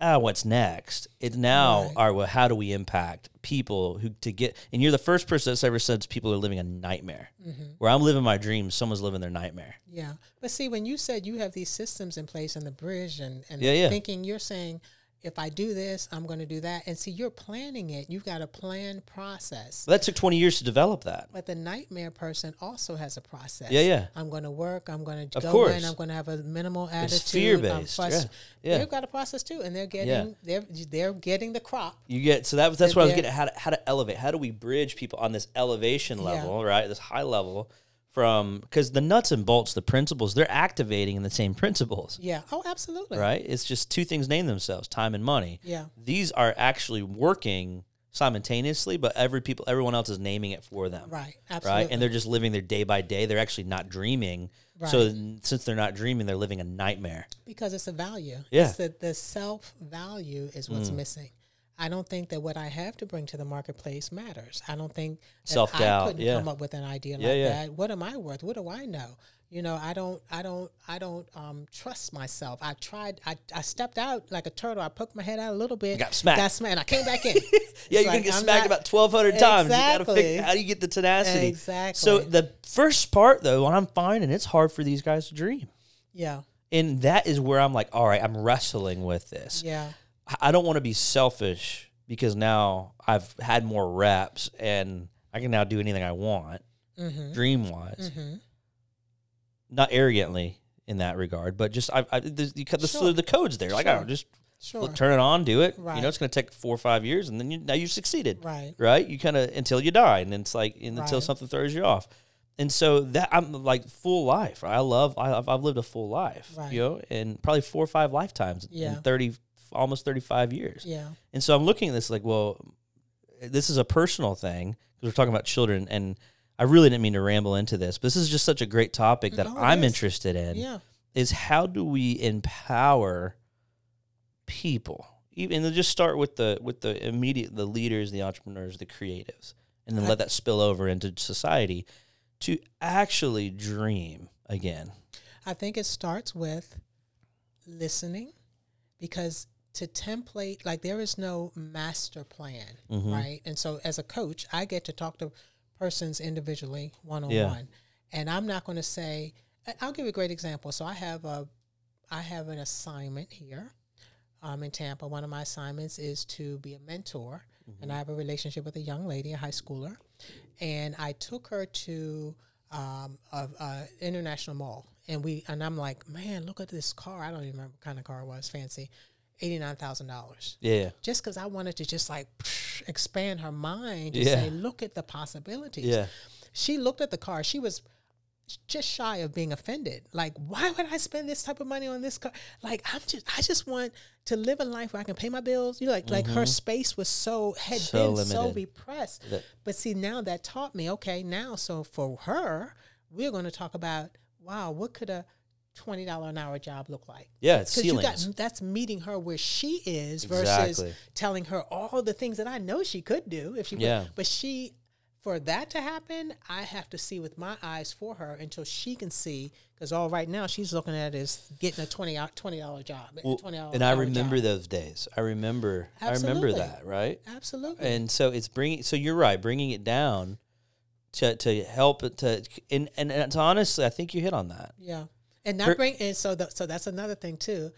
ah, what's next? It's now, Right. all right, well, how do we impact people who to get? And you're the first person that's ever said people are living a nightmare. Mm-hmm. Where I'm living my dreams, someone's living their nightmare. Yeah. But see, when you said you have these systems in place and the bridge and, and Yeah, yeah. thinking, you're saying, if I do this, I'm going to do that. And see, you're planning it. You've got a planned process. Well, that took 20 years to develop that. But the nightmare person also has a process. Yeah, yeah. I'm going to work. I'm going to Of go course. in. I'm going to have a minimal attitude. It's fear-based, yeah, yeah. They've got a process too, and they're getting they're they're getting the crop. You get so that that's what I was getting at, how to how to elevate. How do we bridge people on this elevation Yeah. level, right? This high level from because the nuts and bolts, the principles, they're activating in the same principles, Yeah. Oh, absolutely. right? It's just two things name themselves: time and money. Yeah. These are actually working simultaneously, but every people, everyone else is naming it for them, Right. Absolutely. right? And they're just living their day by day. They're actually not dreaming. Right. So since they're not dreaming, they're living a nightmare. because it's a value. Yeah. Mm. It's the, the self value is what's missing. I don't think that what I have to bring to the marketplace matters. I don't think Self-doubt, I couldn't yeah. come up with an idea Yeah, like yeah. that. What am I worth? What do I know? You know, I don't, I don't, I don't um, trust myself. I tried, I, I stepped out like a turtle. I poked my head out a little bit, got smacked. got smacked, and I came back in. Yeah, you're like, gonna get I'm smacked not- about twelve hundred times. You gotta Exactly. figure how do you get the tenacity. Exactly. So the first part though, what I'm finding, it's hard for these guys to dream. Yeah, And that is where I'm like, all right, I'm wrestling with this. yeah, I- don't want to be selfish because now I've had more reps and I can now do anything I want, mm-hmm. dream wise. Mm-hmm. Not arrogantly in that regard, but just I, I the, the, the, Sure. the code's there. Like, I don't just Sure. turn it on, do it. You know, it's going to take four or five years, and then you, now you've succeeded. Right. right? You kind of until you die, and it's like and until Right. something throws you off. And so that I'm like full life. I love. I, I've, I've lived a full life, Right. you know, and probably four or five lifetimes Yeah. in thirty, almost thirty five years. Yeah. And so I'm looking at this like, well, this is a personal thing because we're talking about children, and I really didn't mean to ramble into this, but this is just such a great topic that No, I'm is. interested in. Yeah. Is how do we empower people? Even and just start with the with the immediate the leaders, the entrepreneurs, the creatives, and then I- let that spill over into society to actually dream again. I think it starts with listening because to template, like there is no master plan, Mm-hmm. right? And so as a coach, I get to talk to persons individually, one on Yeah. one. And I'm not going to say, I'll give you a great example. So I have a, I have an assignment here um, in Tampa. One of my assignments is to be a mentor. And I have a relationship with a young lady, a high schooler. And I took her to um, a, a international mall. And we and I'm like, man, look at this car. I don't even remember what kind of car it was, fancy. $89,000 Yeah, just because I wanted to just like expand her mind and Yeah. say, look at the possibilities. yeah, She looked at the car. She was just shy of being offended. Like, why would I spend this type of money on this car? Like, I'm just, I just want to live a life where I can pay my bills. You know, like, like her space was so had Mm-hmm. So been so repressed. That- but see, now that taught me, okay, now so for her, we're going to talk about, wow, what could a twenty dollar an hour job look like? yeah. It's Because you got ceilings. that's meeting her where she is versus Exactly. telling her all the things that I know she could do if she would. Yeah. But she, for that to happen, I have to see with my eyes for her until she can see. Because all right now she's looking at is getting a twenty dollar job, Well, twenty hour. and I remember job. those days. I remember. Absolutely. I remember that. Right. absolutely. and so it's bringing so you're right bringing it down to to help it to and and, and honestly i think you hit on that Yeah, and not bring and so the, so that's another thing too.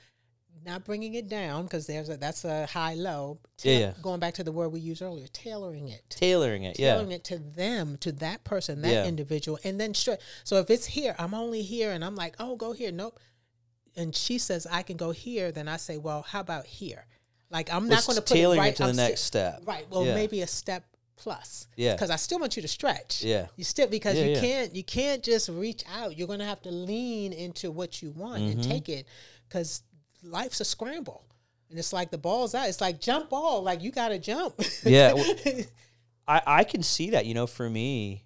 Not bringing it down because there's a that's a high low. Yeah, yeah. Going back to the word we used earlier, tailoring it. tailoring it yeah tailoring it to them, to that person, that Yeah. individual, and then straight. So if it's here, I'm only here, and I'm like, oh, go here. Nope. And she says I can go here. Then I say, well, how about here? Like I'm not going to put it right it to the I'm next si- step Right. Well, Yeah. maybe a step plus. Yeah. Because I still want you to stretch. Yeah. You still because Yeah, you yeah. can't you can't just reach out. You're going to have to lean into what you want and Mm-hmm. take it because life's a scramble. And it's like the ball's out. It's like jump ball. Like you got to jump. Yeah, well- i i can see that you know for me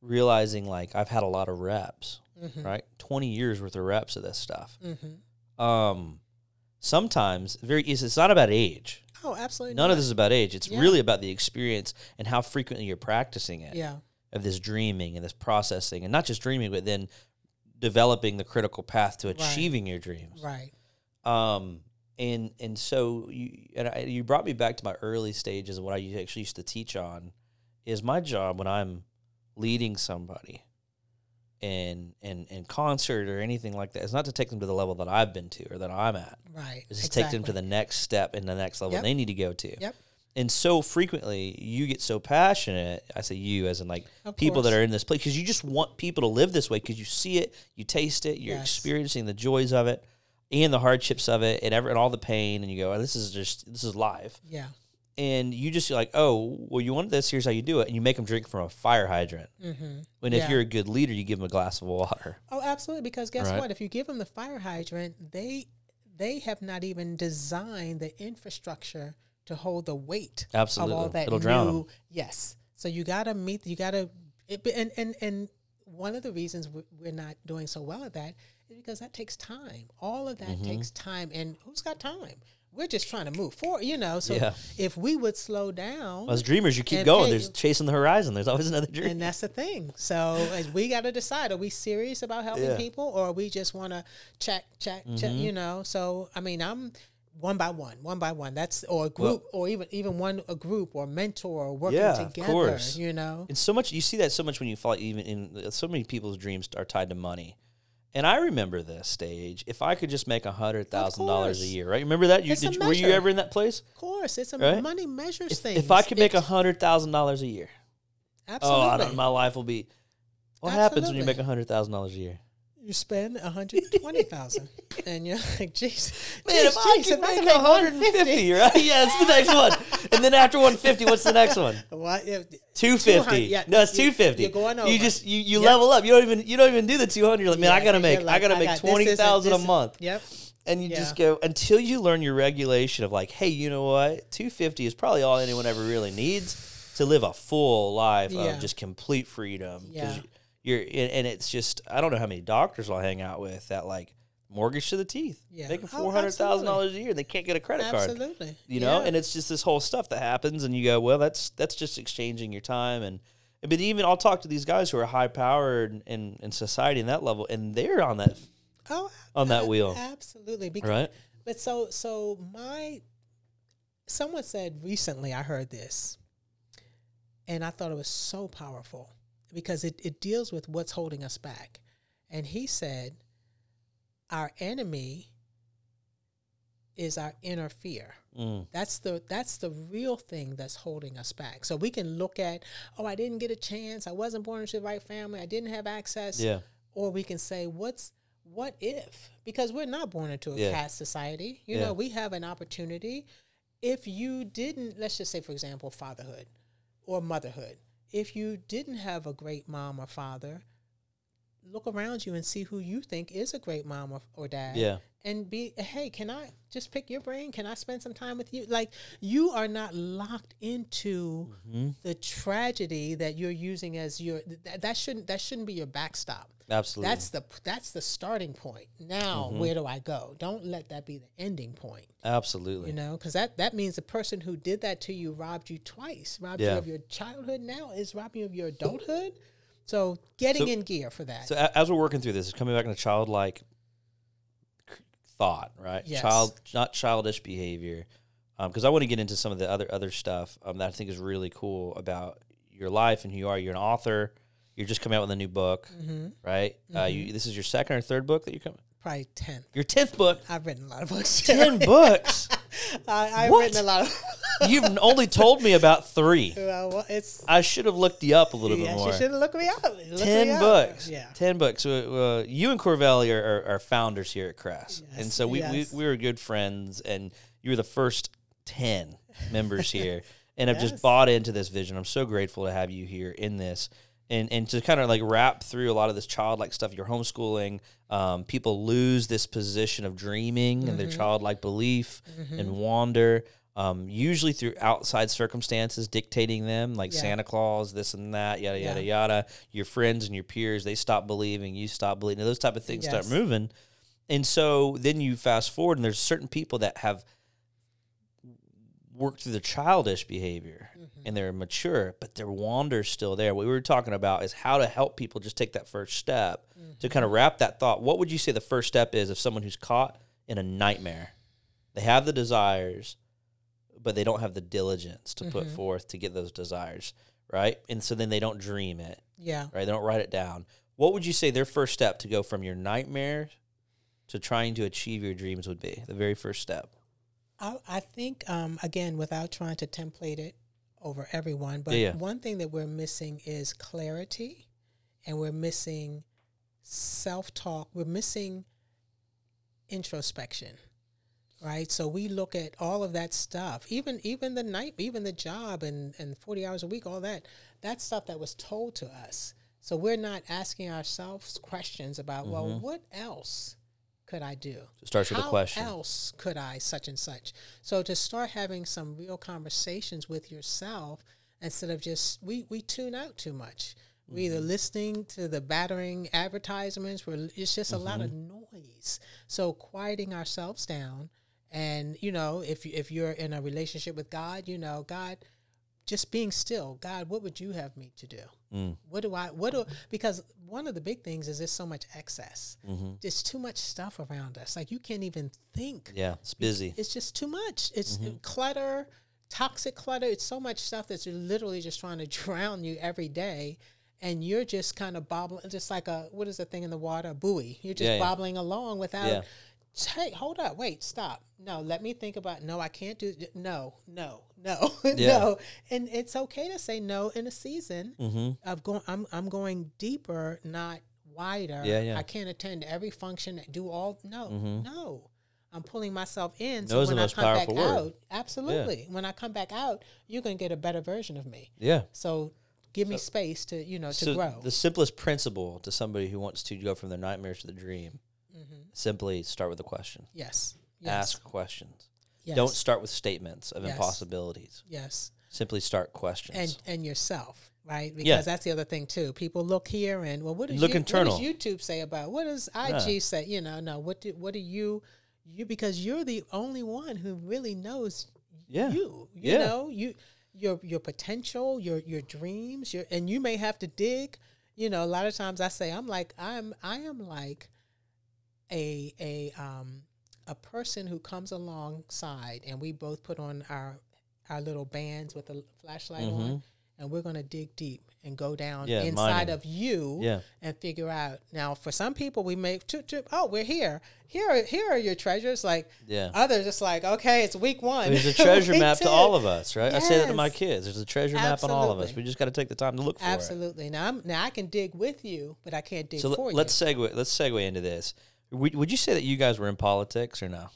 realizing like i've had a lot of reps Mm-hmm. right 20 years worth of reps of this stuff hmm um sometimes very it's, it's not about age Oh, absolutely. none not. of this is about age it's Yeah. really about the experience and how frequently you're practicing it Yeah. of this dreaming and this processing and not just dreaming but then developing the critical path to Right. achieving your dreams Right. um and and so you and I, you brought me back to my early stages of what I actually used to teach on is my job when I'm leading somebody in in in concert or anything like that. It's not to take them to the level that I've been to or that I'm at. Right. It's just take them to the next step and the next level Yep. they need to go to. Yep. And so frequently you get so passionate. I say you as in like Of people that are in this place because you just want people to live this way because you see it, you taste it, you're Yes. experiencing the joys of it and the hardships of it and ever and all the pain and you go, oh, this is just this is live. Yeah. And you just like, oh, well, you want this? Here's how you do it, and you make them drink from a fire hydrant. Mm-hmm. When if Yeah. you're a good leader, you give them a glass of water. Oh, absolutely. Because guess Right. what? If you give them the fire hydrant, they they have not even designed the infrastructure to hold the weight Absolutely. of all that It'll drown new. 'em. Yes. So you got to meet. You got to. And and and one of the reasons we- we're not doing so well at that is because that takes time. All of that Mm-hmm. takes time, and who's got time? We're just trying to move forward, you know. So Yeah. if we would slow down, As dreamers, you keep going. pay- There's chasing the horizon. There's always another dream. and that's the thing. So as we got to decide: are we serious about helping Yeah. people, or we just want to check, check, check? Mm-hmm. You know. So I mean, I'm one by one, one by one. That's or a group, or even even one a group or mentor or working Yeah, of together. course. You know. And so much you see that so much when you fall even in so many people's dreams are tied to money. And I remember this stage. If I could just make a hundred thousand dollars a year, right? Remember that? You did, were you ever in that place? Of course, it's a Right? money measures If, things. if I could make a hundred thousand dollars a year, absolutely, oh, I don't, my life will be. What happens when you make a hundred thousand dollars a year? You spend a hundred twenty thousand, and you're like, jeez, Man, if I could make a hundred and fifty, right? Yeah, it's the next one. And then after one fifty, what's the next one? what? If, Two 200, fifty. yeah, no, it's you- two fifty. you're going over. You just you, you Yep. level up. You don't even you don't even do the two hundred. Like, man, I gotta you're make I like, gotta I make got- this twenty isn't- thousand a month. Yep. And you Yeah. just go until you learn your regulation of like, hey, you know what? Two fifty is probably all anyone ever really needs to live a full life Yeah. of just complete freedom Yeah. You- You're and and it's just I don't know how many doctors I'll hang out with that like mortgage to the teeth, Yeah. making Oh, four hundred thousand dollars a year, they can't get a credit card Absolutely. you know Yeah. and it's just this whole stuff that happens and you go well that's that's just exchanging your time and but even i'll talk to these guys who are high powered in, in society in that level and they're on that oh, on that ab- wheel. Absolutely. Because, right But so so my someone said recently I heard this and I thought it was so powerful because it, it deals with what's holding us back. And he said our enemy is our inner fear. mm, That's the that's the real thing that's holding us back. So we can look at, oh, I didn't get a chance, I wasn't born into the right family, I didn't have access. yeah Or we can say, what's what if? Because we're not born into a Yeah. caste society. You Yeah. know, we have an opportunity. If you didn't, let's just say, for example, fatherhood or motherhood. If you didn't have a great mom or father, look around you and see who you think is a great mom or, or dad. Yeah. And be hey can i just pick your brain? Can i spend some time with you? Like you are not locked into Mhm. the tragedy that you're using as your that, that shouldn't that shouldn't be your backstop. Absolutely. That's the that's the starting point. Now Mm-hmm. where do i go? Don't let that be the ending point. Absolutely. You know because that that means the person who did that to you robbed you twice. Robbed Yeah. you of your childhood. Now is robbing you of your adulthood so getting So- in gear for that. so as we're working through this it's coming back into childlike thought right? Yes. child not childish behavior. Because i want to get into some of the other other stuff um, that i think is really cool about your life and who you are. You're an author. You're just coming out with a new book mm-hmm. right? Uh, you, this is your second or third book that you're coming? Probably 10th your 10th book? I've written a lot of books. 10 books I, I've What? written a lot of you've only told me about three well, it's i should have looked you up a little yeah, bit more she should have looked me up. Look me 10 up. books Yeah. 10 books uh, you and corvelli are, are, are founders here at crest and so we, yes. we, we were good friends and you were the first 10 members here and have Yes. just bought into this vision i'm so grateful to have you here in this and, and to kind of like wrap through a lot of this childlike stuff you're homeschooling um, people lose this position of dreaming and their Mm-hmm. childlike belief and wander um, usually through outside circumstances dictating them like Yeah. santa claus this and that yada yada Yeah. yada your friends and your peers they stop believing you stop believing those type of things start moving and so then you fast forward and there's certain people that have worked through the childish behavior Mm-hmm. And they're mature but their wander's still there what we were talking about is how to help people just take that first step to Mm-hmm. kind of wrap that thought what would you say the first step is of someone who's caught in a nightmare they have the desires but they don't have the diligence to put Mhm. forth to get those desires right and so then they don't dream it Yeah. right? They don't write it down. What would you say their first step to go from your nightmare to trying to achieve your dreams would be? The very first step. I, I think um, again, without trying to template it over everyone, but Yeah, one thing that we're missing is clarity, and we're missing self-talk. We're missing introspection. right? So we look at all of that stuff, even even the night, even the job and and forty hours a week, all that. That stuff that was told to us. So we're not asking ourselves questions about, well, mm-hmm. what else could I do? It starts with a question. How else could I such and such? So to start having some real conversations with yourself instead of just we we tune out too much. We're Mm-hmm. either listening to the battering advertisements, where it's just a lot of Mm-hmm. noise. So quieting ourselves down, and you know, if if you're in a relationship with God, you know, God, just being still. God, what would you have me to do? Mm. What do I? What do? Because one of the big things is there's so much excess. Mm-hmm. There's too much stuff around us. Like you can't even think. Yeah, it's busy. It's just too much. It's Mm-hmm. clutter, toxic clutter. It's so much stuff that's literally just trying to drown you every day. And you're just kind of bobbling, just like a, what is the thing in the water? A buoy. You're just Yeah, yeah. bobbling along without, Yeah. Hey, hold up, wait, stop. No, let me think about, no, I can't do, no, no, no, Yeah. no. And it's okay to say no in a season Mm-hmm. of going, I'm, I'm going deeper, not wider. Yeah, yeah. I can't attend every function, do all, no, Mhm. no. I'm pulling myself in. Is the when most I come powerful back word. out, absolutely. When I come back out, you're going to get a better version of me. Yeah. So give me space to, you know, to So grow. the simplest principle to somebody who wants to go from their nightmares to the dream, Mhm. simply start with a question. Yes. Yes. Ask questions. Yes. Don't start with statements of Yes. impossibilities. Yes. Simply start questions. And and yourself, right? Because Yeah. that's the other thing too. People look here and well, what does Look you, internal. What does YouTube say about? What does IG say? You know, no. What do what do you you because you're the only one who really knows yeah. you. You Yeah. know, you your your potential, your your dreams, your and you may have to dig. You know, a lot of times I say I'm like I'm I am like a a um a person who comes alongside and we both put on our our little bands with a flashlight on and we're going to dig deep and go down Mm-hmm. Yeah, inside mining. of you Yeah. and figure out now for some people we make toot, toot, oh we're here here are, here are your treasures like Yeah. Others just like, okay, it's week one. There's a treasure map to all of us, right? I say that to my kids. There's a treasure map on all of us. We just got to take the time to look for it. Absolutely. Now, I'm, now I can dig with you, but I can't dig So for let's you. segue. Let's segue into this. Would, would you say that you guys were in politics or no?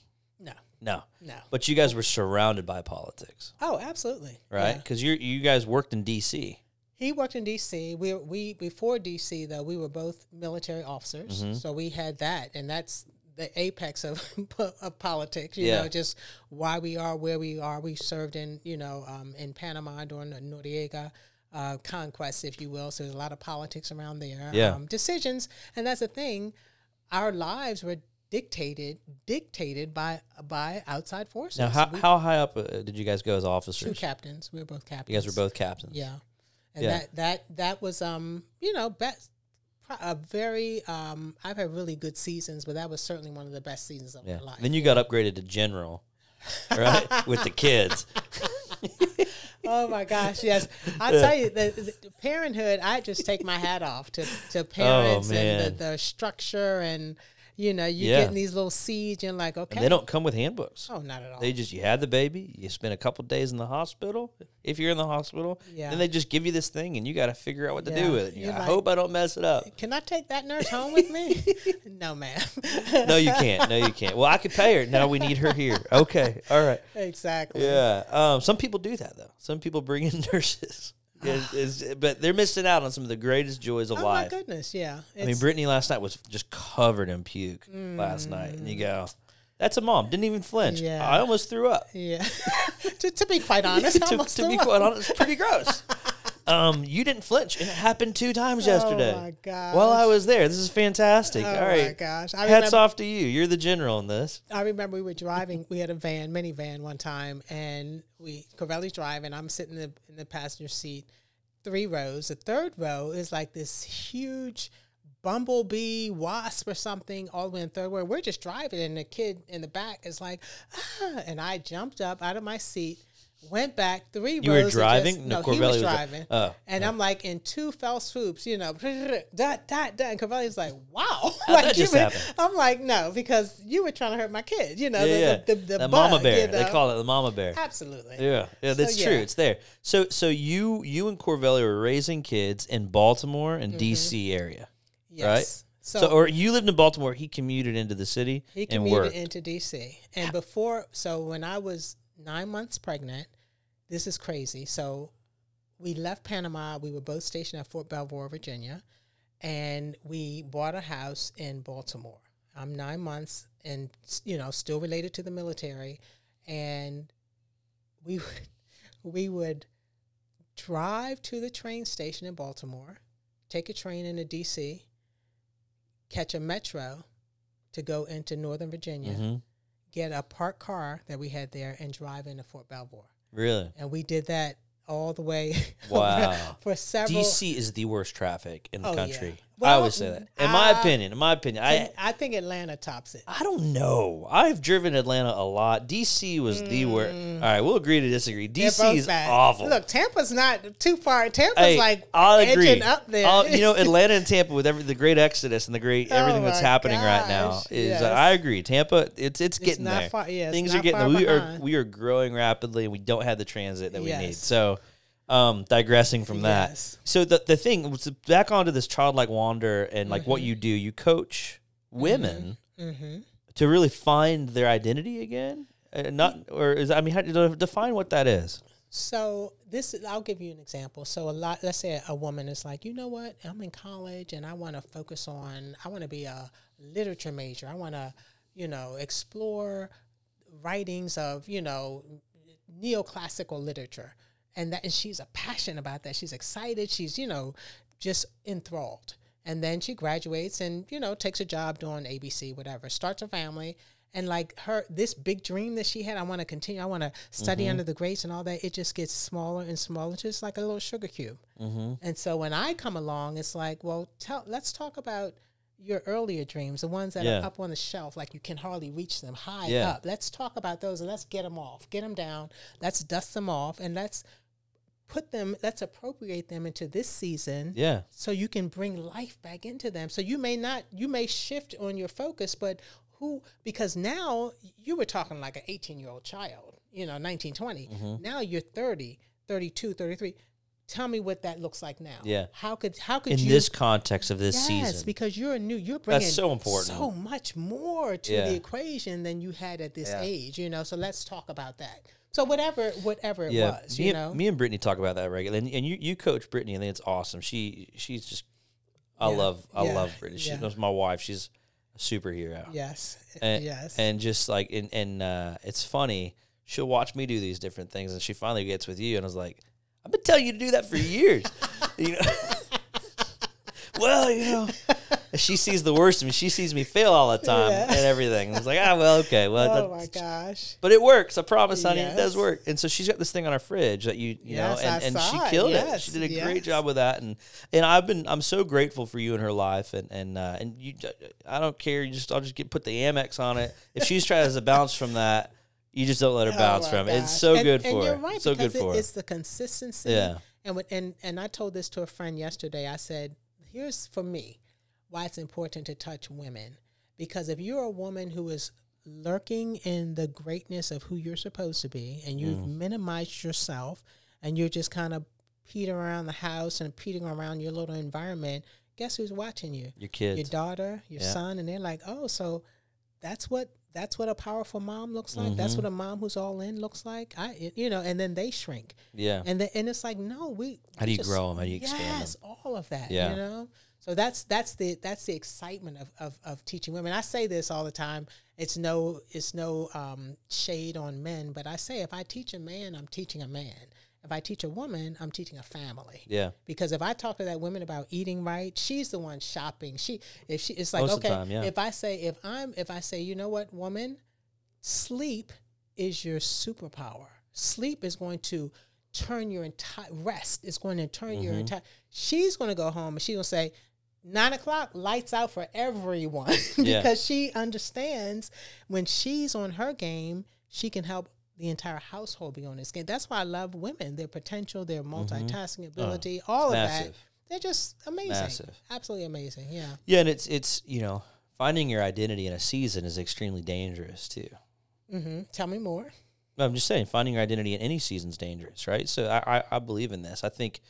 No, No, no. but you guys were surrounded by politics, Oh, absolutely. right? Yeah. Because you you guys worked in D.C. He worked in D.C. We we before D.C. though we were both military officers, Mm-hmm. so we had that, and that's the apex of of politics. You Yeah. know, just why we are where we are. We served in you know um, in Panama during the Noriega. Uh, conquest, if you will. So there's a lot of politics around there. Yeah. Um, decisions, and that's the thing. Our lives were dictated dictated by by outside forces. Now, how, We- how high up uh, did you guys go as officers? two captains. We were both captains. You guys were both captains. Yeah, and Yeah. that that that was um you know best a very um I've had really good seasons, but that was certainly one of the best seasons of Yeah. my life. Then you got upgraded to general, right? With the kids. oh my gosh, yes, I tell you the, the parenthood. I just take my hat off to to oh, parents and Oh, man. the, the structure and you know you Yeah. getting these little seeds. You're like okay, And they don't come with handbooks. oh not at all. They just you had the baby, you spend a couple days in the hospital. If you're in the hospital, Yeah. then they just give you this thing, and you got to figure out what to Yeah. do with it. You You're I like- hope I don't mess it up. Can I take that nurse home with me? no, ma'am. No, you can't. No, you can't. Well, I could pay her. No, we need her here. Okay, all right. exactly. Yeah. Um, some people do that though. Some people bring in nurses, Is- is- but they're missing out on some of the greatest joys of life. Oh my goodness, yeah. I mean, It's- Brittany last night was just covered in puke last night, and you go, "That's a mom." Didn't even flinch. Yeah. I almost threw up. yeah. to, to be quite honest, I to, almost to threw be up. quite honest, it's pretty gross. um, you didn't flinch, and it happened two times yesterday. Oh my gosh. While I was there, this is fantastic. Oh All my gosh. I hats remember, off to you. You're the general in this. I remember we were driving. We had a van, minivan, one time, and we Corvelli's driving. I'm sitting in the, in the passenger seat, three rows. The third row is like this huge bumblebee, wasp, or something, all the way in third row. We're just driving, and the kid in the back is like, ah, and I jumped up out of my seat. Went back three You were rows. of driving? Just, No, no, he was was dri- driving. oh, and I'm like in two fell swoops, you know, dot, dot, dot. And Corvelli's like, wow. Like, just you were- happen? I'm like, no, because you were trying to hurt my kid, you know, yeah, the, yeah. the, the, the, the bug, mama bear. you know? They call it the mama bear. Absolutely. Yeah, yeah, that's So, true. yeah. It's there. So, so you you and Corvelli were raising kids in Baltimore and mm-hmm. D.C. area, Yes. So, So, or you lived in Baltimore. He commuted into the city he commuted into DC. And before, so when I was nine months pregnant, this is crazy. So we left Panama. We were both stationed at Fort Belvoir, Virginia, and we bought a house in Baltimore. I'm nine months and, you know, still related to the military. And we would, we would drive to the train station in Baltimore, take a train into DC, catch a metro to go into Northern Virginia, Mhm. get a parked car that we had there, and drive into Fort Belvoir. Really? And we did that all the way Wow. for several. DC is the worst traffic in the Oh, yeah. Country. I Well, always say that. In my uh, opinion, in my opinion, I I think Atlanta tops it. I don't know. I've driven Atlanta a lot. DC was the worst. All right, we'll agree to disagree. Mm. DC is bad. awful. Look, Tampa's not too far. Tampa's Hey, like I'll agree. up there. I'll- you know, Atlanta and Tampa with every, the great exodus and the great Oh everything that's my happening right now is. yes. Uh, I agree. Tampa, it's it's getting not there. far- yeah, it's Things are getting. We are we are growing rapidly, and we don't have the transit that we need. So, um, digressing from that. Yes. So the the thing was back onto this childlike wander and like what you do. You coach women mm-hmm. to really find their identity again. Uh, not or is I mean, how, define what that is. So this is, I'll give you an example. So a lot, let's say a woman is like, you know what, I'm in college and I want to focus on, I want to be a literature major. I want to, you know, explore writings of, you know, neoclassical literature. And that, and she's a passion about that. She's excited. She's, you know, just enthralled. And then she graduates and, you know, takes a job doing ABC, whatever, starts a family. And like her, this big dream that she had, I want to continue. I want to study mm-hmm. under the greats and all that. It just gets smaller and smaller, just like a little sugar cube. Mm-hmm. And so when I come along, it's like, well, tell, let's talk about your earlier dreams, the ones that Yeah. are up on the shelf, like you can hardly reach them high Yeah. up. Let's talk about those and let's get them off, get them down. Let's dust them off and let's put them, let's appropriate them into this season Yeah. so you can bring life back into them. So you may not, you may shift on your focus, but who, because now you were talking like an 18 year old child, you know, 19, 20. Mm-hmm. Now you're 30, 32, 33. Tell me what that looks like now. Yeah. How could, how could you In you? this context of this yes, season, because you're a new, you're bringing That's so important. so much more to Yeah. the equation than you had at this Yeah. age, you know. So let's talk about that. So whatever, whatever it yeah, was, me, you and- know. me and Brittany talk about that regularly, and, and you you coach Brittany. and it's awesome. She she's just I Yeah. love I Yeah. love Brittany. She's my wife. She's a superhero. yes, and, yes, and just like and and uh, it's funny. She'll watch me do these different things, and she finally gets with you, and I was like, "I've been telling you to do that for years." you know. well, you know, she sees the worst of me. She sees me fail all the time Yeah. and everything. I was like, "Ah, well, okay, well." oh my gosh. but it works. I promise, honey. It does work. And so she's got this thing on her fridge that you, you Yes, know, and, and she killed it. Yes, She did a great job with that. And and I've been I'm so grateful for you in her life. And and uh, and you, I don't care. You just I'll just get put the Amex on it. If she's trying to bounce from that, you just don't let her Oh bounce from it. It's so And- good and for you're her. right, so good because it- for her. It's the consistency. Yeah. And and and I told this to a friend yesterday. I said, "Here's for me why it's important to touch women, because if you're a woman who is lurking in the greatness of who you're supposed to be, and you've Mm. minimized yourself, and you're just kind of petering around the house and petering around your little environment, guess who's watching you? Your kids. your daughter, your Yeah. son, and they're like, oh, so that's what that's what a powerful mom looks like. That's Mhm. what a mom who's all in looks like. I, you know, and then they shrink, yeah. and then and it's like, no, we. How do you grow them? How do you expand yes, expand 'em? all of that. Yeah. you know. So that's that's the that's the excitement of, of of teaching women. I say this all the time. It's no it's no um, shade on men, but I say if I teach a man, I'm teaching a man. If I teach a woman, I'm teaching a family yeah. because if I talk to that woman about eating right, she's the one shopping. She if she it's like Most okay, time, yeah. if I say if I'm if I say you know what woman, sleep is your superpower. Sleep is going to turn your entire rest is going to turn your Mm-hmm. entire. She's going to go home and she's going to say. Nine o'clock, lights out for everyone Yeah. because she understands when she's on her game, she can help the entire household be on this game. That's why I love women. Their potential, their multitasking ability, all of that. Mm-hmm. Oh, massive. They're just amazing. Massive. Absolutely amazing. Yeah. Yeah, and it's it's you know finding your identity in a season is extremely dangerous too. Mm-hmm. Tell me more. I'm just saying, finding your identity in any season is dangerous, right? So I, I, I believe in this. I think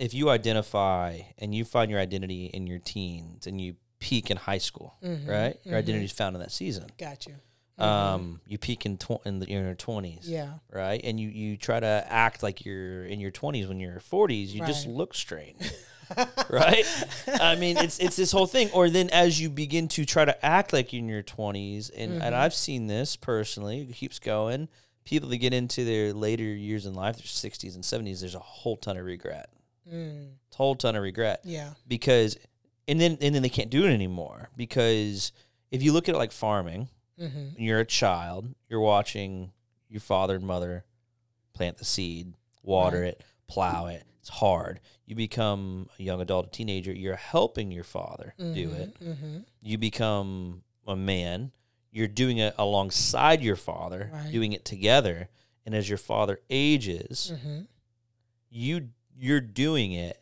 if you identify and you find your identity in your teens and you peak in high school, Mm-hmm. right? Your identity is found in that season. Got you. Um, you peak in tw- in, the, in your twenties, Yeah. right? And you you try to act like you're in your twenties when you're forties. You just look strange, right? I mean, it's it's this whole thing. Or then as you begin to try to act like you're in your twenties, and Mm-hmm. and I've seen this personally. It keeps going. People that get into their later years in life, their sixties and seventies, there's a whole ton of regret, Mm. whole ton of regret Yeah. because, and then and then they can't do it anymore because if you look at it like farming Mm-hmm. you're a child, you're watching your father and mother plant the seed, water it, plow it. It's hard. You become a young adult, a teenager, you're helping your father do it. Mm-hmm. You become a man, you're doing it alongside your father, Right. doing it together. And as your father ages, Mm-hmm. you you're doing it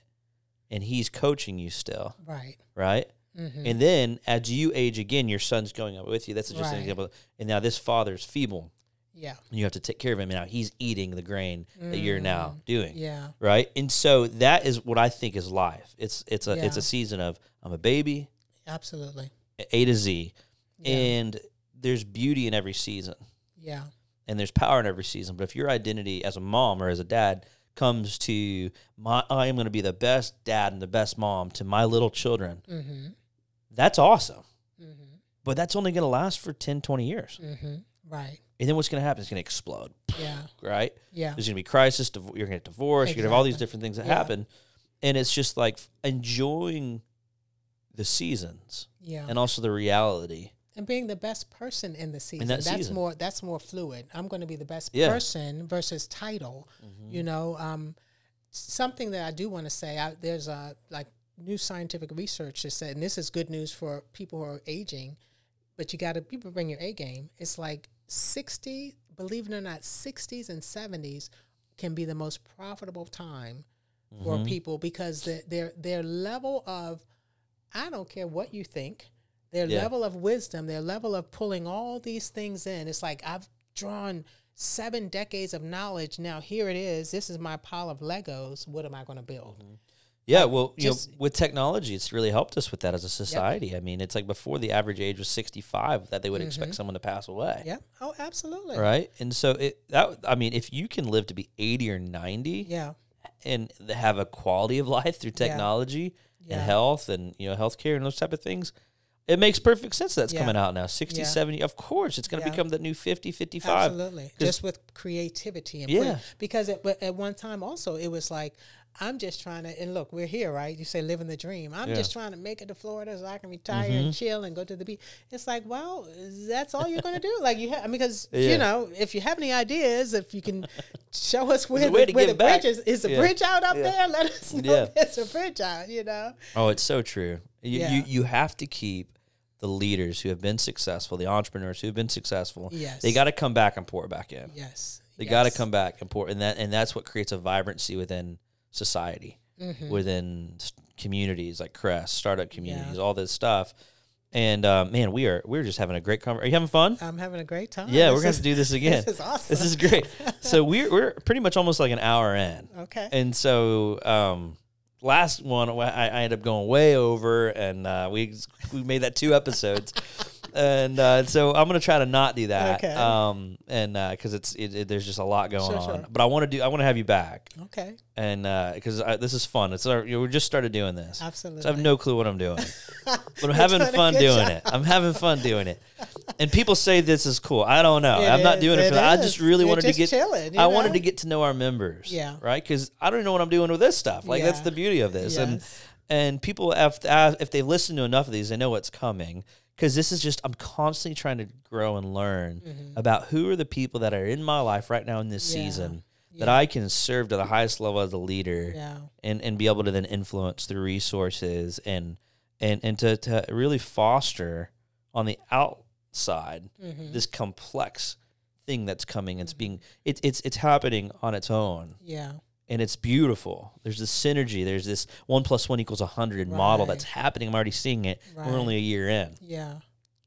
and he's coaching you still, Right. right? Mm-hmm. And then as you age again, your son's going up with you. That's just an example. And now this father's feeble. yeah. and you have to take care of him. Now he's eating the grain that you're now doing, Mm. Yeah. right? And so that is what I think is life. It's it's a it's a season of I'm a baby, Absolutely. A to Z, Yeah. and there's beauty in every season, Yeah. and there's power in every season. But if your identity as a mom or as a dad comes to my I am going to be the best dad and the best mom to my little children, Mm-hmm. that's awesome. Mm-hmm. But that's only going to last for 10, 20 years. Mm-hmm. Right. And then what's going to happen? It's going to explode, Yeah. right? Yeah. There's going to be crisis. div- You're going to get divorced. You're going to have all these different things that Yeah. happen, and it's just like enjoying the seasons Yeah. and also the reality. And being the best person in the season. that that's season. more that's more fluid. I'm going to be the best Yeah. person versus title. You know, um, something that I do want to say. I, there's a like new scientific research that said, and this is good news for people who are aging, but you got to people bring your A game. It's like 60, believe it or not, 60s and 70s can be the most profitable time for Mm-hmm. people because the, their their level of I don't care what you think, their Yeah. level of wisdom, their level of pulling all these things in. It's like I've drawn seven decades of knowledge. Now here it is. This is my pile of Legos. What am I going to build? Yeah, well, you know, with technology, it's really helped us with that as a society. I mean, it's like before the average age was 65 that they would expect someone to pass away. Mm-hmm. Yeah. Oh, absolutely. Right? And so it that I mean, if you can live to be 80 or 90 Yeah. and have a quality of life through technology Yeah. and health and you know healthcare and those type of things it makes perfect sense that's Yeah. coming out now 60 Yeah. 70 of course it's going to Yeah. become the new 50 55 Absolutely. Just with creativity and Yeah. because at, at one time also it was like I'm just trying to and look we're here right you say living the dream I'm Yeah. just trying to make it to Florida so I can retire Mm-hmm. and chill and go to the beach it's like well that's all you're going to do like you have because Yeah. you know if you have any ideas if you can show us where the, where the back. bridge is is the Yeah. bridge out up there let us know Yeah. there's a bridge out you know oh it's so true you, you you have to keep the leaders who have been successful the entrepreneurs who have been successful Yes. they got to come back and pour it back in. Yes. They got to come back and pour and that and that's what creates a vibrancy within society Mm-hmm. within communities like crest startup communities all this stuff. And uh, man we are we're just having a great conversation are you having fun? I'm having a great time. Yeah, This we're gonna to do this again. this is awesome. This is great. So we're we're pretty much almost like an hour in, okay. And so um, last one I, I ended up going way over, and uh, we we made that two episodes, and uh, so I'm gonna try to not do that, Okay. um, and because it's it, it- there's just a lot going Sure, on, sure. but I want to do I want to have you back, okay and because this is fun. It's our, you know, we just started doing this. absolutely So I have no clue what I'm doing, but I'm having fun doing job. it. I'm having fun doing it. And people say this is cool. I don't know. It I'm not doing it, for that. I just really You're wanted just to get. chilling, I wanted to get to know our members. Yeah. Right. Because I don't know what I'm doing with this stuff. Like that's the beauty of this. And Yes. and people have to ask, if they've listened to enough of these, they know what's coming. Because this is just I'm constantly trying to grow and learn about who are the people that are in my life right now in this Mm-hmm. Yeah. season that I can serve to the highest level as a leader yeah and and be able to then influence through resources and and and to, to really foster on the outside Mm-hmm. this complex thing that's coming it's being it's it's it's happening on its own yeah and it's beautiful there's this synergy there's this one plus one equals a hundred model that's happening i'm already seeing it Right. we're only a year in yeah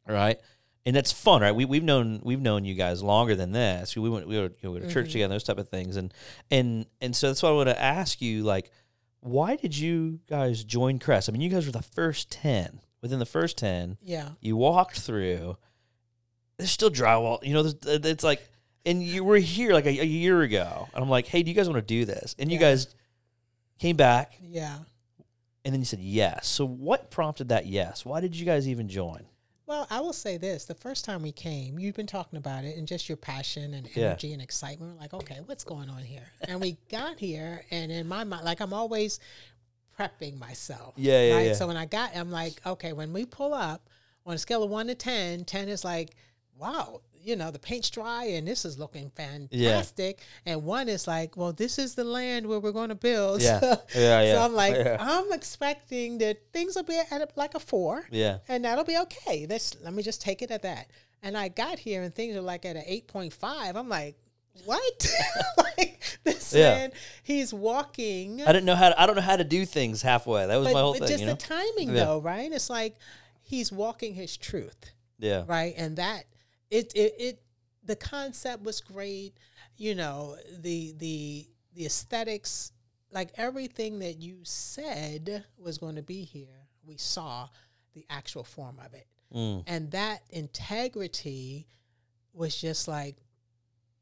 right? And that's fun, right? We we've known we've known you guys longer than this. We went we were, you know, we were to church mm-hmm. together, those type of things, and and and so that's why I want to ask you, like, Why did you guys join Crest? I mean, you guys were the first 10. Within the first 10, Yeah. you walked through. There's still drywall. You know, it's like, and you were here like a, a year ago. And I'm like, hey, do you guys want to do this? And you Yeah. guys came back Yeah. and then you said yes. So what prompted that yes? Why did you guys even join? Well, I will say this: the first time we came, you've been talking about it, and just your passion and Yeah. energy and excitement. We're like, okay, what's going on here? And we got here, and in my mind, like I'm always prepping myself. Yeah, yeah, right? yeah. So when I got, I'm like, okay, when we pull up on a scale of one to 10, 10 is like, wow, you know, the paint's dry and this is looking fantastic. And one is like, well, this is the land where we're going to build. Yeah. So, Yeah, yeah. so I'm like, Yeah. I'm expecting that things will be at a, like a four Yeah. and that'll be okay. Let's let me just take it at that. And I got here and things are like at an eight point five. I'm like, what? like this Yeah. man, he's walking. I didn't know how to, I don't know how to do things halfway. That was but my whole but thing, just you know? the timing Yeah. though, right? It's like he's walking his truth, yeah. right? And that it it it the concept was great. You know the the the aesthetics, like everything that you said was going to be here. We saw the actual form of it. Mm. And that integrity was just like,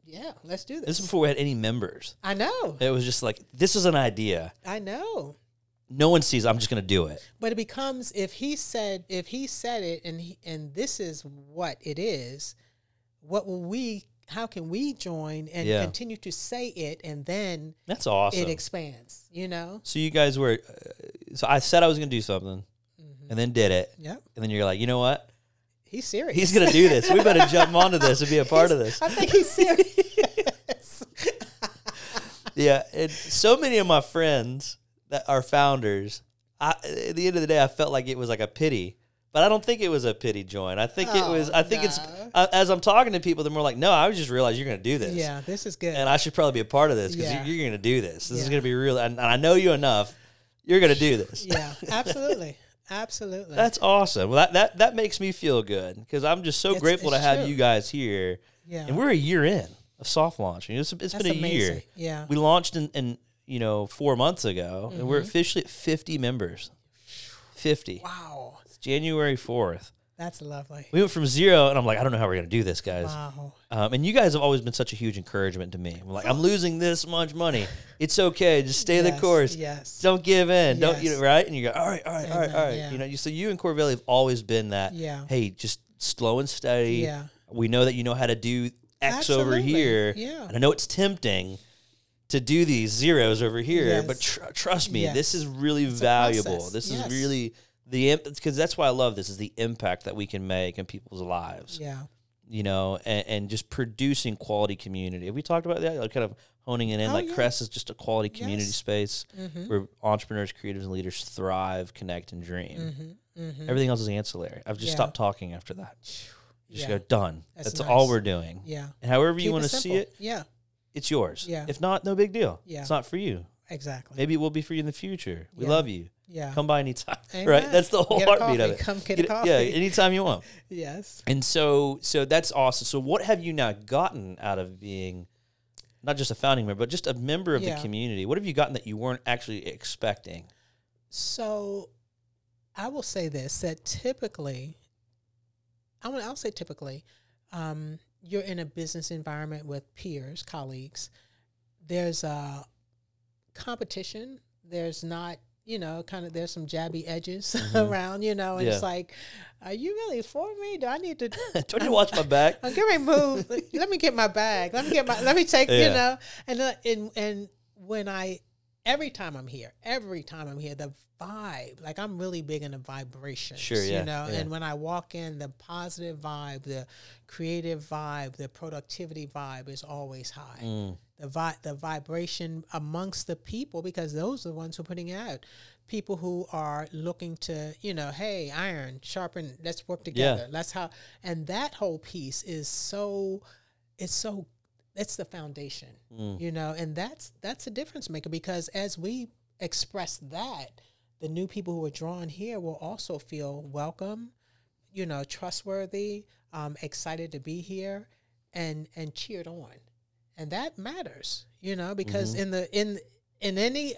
yeah, let's do This this. is before we had any members. I know. It was just like, this is an idea. I know. No one sees. I'm just going to do it. But it becomes if he said if he said it and he, and this is what it is, what will we how can we join and Yeah. continue to say it and then That's awesome. it expands, you know? so you guys were, uh, so I said I was going to do something Mm-hmm. and then did it. Yep. And then you're like, you know what? He's serious. He's going to do this. We better jump onto this and be a part of this. I think he's serious. Yeah, and so many of my friends that are founders, I, at the end of the day, I felt like it was like a pity, but I don't think it was a pity join. I think it was. I think it's no. uh, as I'm talking to people, they're more like, "No, I just realized you're going to do this, yeah, this is good. and I should probably be a part of this because Yeah. you're, going to do this. This is Yeah. going to be real, and, and I know you enough. You're going to do this. yeah, absolutely. Absolutely. That's awesome. Well, that that that makes me feel good because I'm just so It's- grateful to it's have true. you guys here, yeah. and we're a year in of soft launch. It's, it's been a year. amazing. Yeah. We launched in, in you know four months ago, and Mm-hmm. we're officially at 50 members. 50. Wow. It's January 4th. That's lovely. We went from zero, and I'm like, I don't know how we're gonna do this, guys. Wow. Um, and you guys have always been such a huge encouragement to me. I'm like, I'm losing this much money. It's okay. Just stay the course. Yes. Don't give in. Don't you know, right? And you go, all right, all right, all right, all right. yeah. You know, you, so you and Corvelli have always been that. Yeah. Hey, just slow and steady. Yeah. We know that you know how to do X over here. yeah. And I know it's tempting to do these zeros over here, Yes. but tr- trust me, this is really a valuable. This yes. is really the because that's why I love this is the impact that we can make in people's lives Yeah. you know, and, and just producing quality community. Have we talked about that? Like kind of honing it in. Oh, like yeah. Crest is just a quality community Yes. space Mm-hmm. where entrepreneurs, creatives, and leaders thrive, connect, and dream. Everything else is ancillary. I've just Mm-hmm. Yeah. stopped talking after that. Just Yeah. go done. That's, That's all we're doing. Yeah. And however you want to see it, Yeah. It's yours. Yeah. If not, no big deal. Yeah. It's not for you. Exactly. Maybe it will be for you in the future. We Yeah. love you. Yeah. Come by anytime. Amen. Right? That's the whole Get heartbeat of it. Come get a coffee. Yeah, anytime you want. Yes. And so so that's awesome. So what have you now gotten out of being not just a founding member, but just a member of Yeah. the community? What have you gotten that you weren't actually expecting? So I will say this that typically, I will, I'll say typically, um, you're in a business environment with peers, colleagues. There's a competition. There's not, you know, kind of, there's some jabby edges around, you know, and it's Mm-hmm. Like, are you really for me? Do I need to? Do to watch my back? I'm getting ready to move. Let- me get my bag. Let me get my. Let me take. You know, and uh, and and when I, every time I'm here, every time I'm here, the vibe, like I'm really big in the vibrations. Sure, yeah, You know, yeah. and when I walk in, the positive vibe, the creative vibe, the productivity vibe is always high. Mm. The vi- the vibration amongst the people because those are the ones who are putting out. People who are looking to, you know, hey, iron, sharpen, let's work together. Let's how and that whole piece is so it's so it's the foundation. Mm. You know, and that's that's a difference maker because as we express that, the new people who are drawn here will also feel welcome, you know, trustworthy, um, excited to be here and and cheered on and that matters you know because Mm-hmm. in the in in any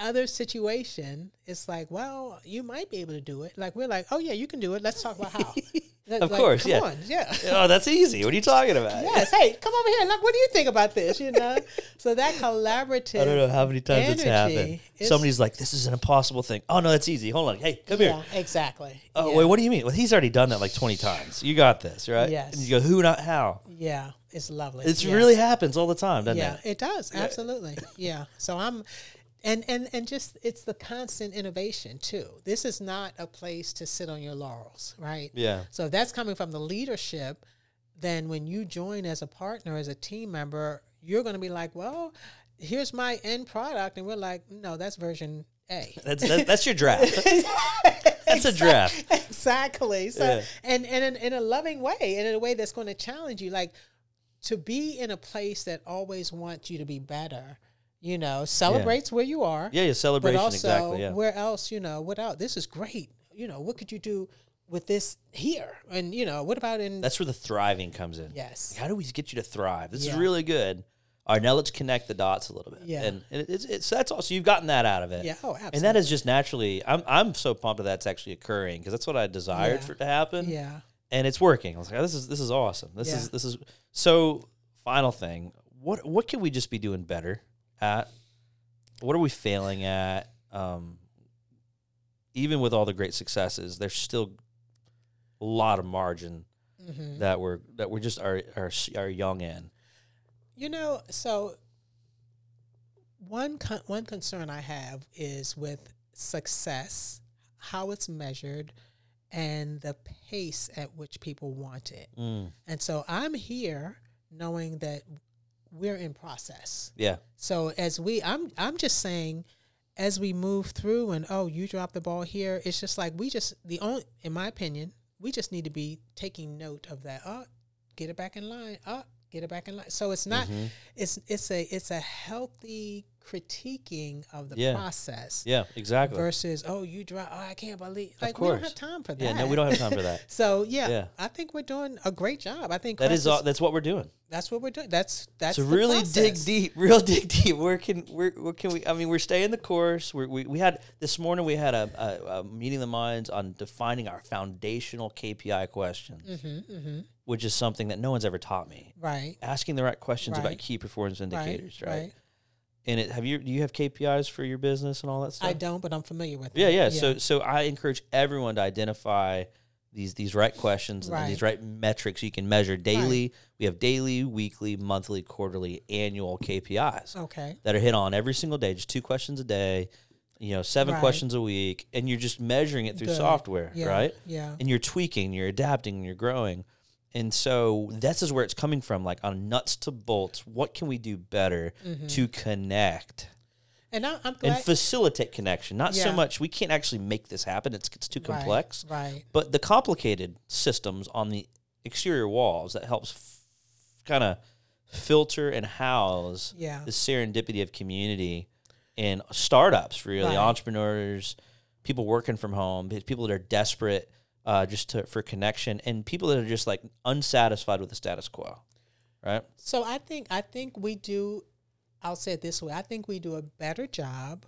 other situation, it's like, well, you might be able to do it. Like we're like, oh yeah, you can do it. Let's talk about how. Of Like, course, come yeah. on, yeah. oh, that's easy. What are you talking about? Yes, hey, come over here. Look, what do you think about this? You know, so that collaborative. I don't know how many times it's happened. Somebody's like, "This is an impossible thing." Oh no, that's easy. Hold on. Hey, come Yeah, here. exactly. Oh yeah. wait, what do you mean? Well, he's already done that like twenty times. You got this, right? Yes. And you go, "Who? Not how." Yeah, it's lovely. It yeah. really happens all the time, doesn't yeah, it? Yeah, it does absolutely. yeah. So I'm, and and and just it's the constant innovation too. This is not a place to sit on your laurels, right? Yeah. So if that's coming from the leadership. Then when you join as a partner, as a team member, you're going to be like, well, here's my end product, and we're like, no, that's version A. That's that, that's your draft. That's a draft. exactly. So Yeah. and and in, in a loving way, and in a way that's going to challenge you, like to be in a place that always wants you to be better. You know, celebrates where you are. Yeah, yeah, But celebration also, exactly. Yeah. where else? You know, what else? This is great. You know, what could you do with this here? And you know, what about in? That's where the thriving comes in. yes. How do we get you to thrive? This is really good. All right, now let's connect the dots a little bit. Yeah. And, and it's, it's that's also you've gotten that out of it. Yeah. Oh, absolutely. And that is just naturally. I'm I'm so pumped that that's actually occurring because that's what I desired Yeah. for it to happen. Yeah. and it's working. I was like, oh, this is this is awesome. This Yeah. is this is so. Final thing, what what can we just be doing better at? What are we failing at? Um, even with all the great successes, there's still a lot of margin hmm that we're that we're just are are are young in. You know, so one con- one concern I have is with success, how it's measured, and the pace at which people want it. Mm, And so I'm here knowing that we're in process. yeah, So as we, I'm I'm just saying, as we move through, and oh, you drop the ball here. It's just like we just the only, in my opinion, we just need to be taking note of that. Oh, get it back in line. Oh, get it back in line. So it's not. Mhm. It's it's a it's a healthy critiquing of the Yeah. process yeah, exactly. versus oh you drop. Oh, I can't believe. Like we don't have time for that. yeah, no, we don't have time for that. So yeah, Yeah. I think we're doing a great job. I think That is all, that's what we're doing. that's what we're doing. That's that's so really dig deep, real dig deep. Where can where, where can we? I mean, we're staying the course. We're, we we had this morning. We had a, a, a meeting of the minds on defining our foundational KPI questions, Mm-hmm, mm-hmm. Which is something that no one's ever taught me. Right. Asking the right questions about key performance indicators, right? Right. And it have you do you have KPIs for your business and all that stuff? I don't, but I'm familiar with Yeah, it. yeah. So so I encourage everyone to identify these these right questions and these right metrics you can measure daily. We have daily, weekly, monthly, quarterly, annual KPIs okay. that are hit on every single day, just two questions a day, you know, seven Right. questions a week, and you're just measuring it through Good. software, Yeah. right? Yeah. And you're tweaking, you're adapting, you're growing. And so this is where it's coming from, like on nuts to bolts. What can we do better Mm-hmm. to connect And I, I'm and facilitate connection? Not so much we can't actually make this happen; it's it's too complex. Right. But the complicated systems on the exterior walls that helps f- kind of filter and house Yeah. the serendipity of community and startups, really Right. entrepreneurs, people working from home, people that are desperate uh, just to, for connection, and people that are just like unsatisfied with the status quo, right? So I think I think we do. I'll say it this way: I think we do a better job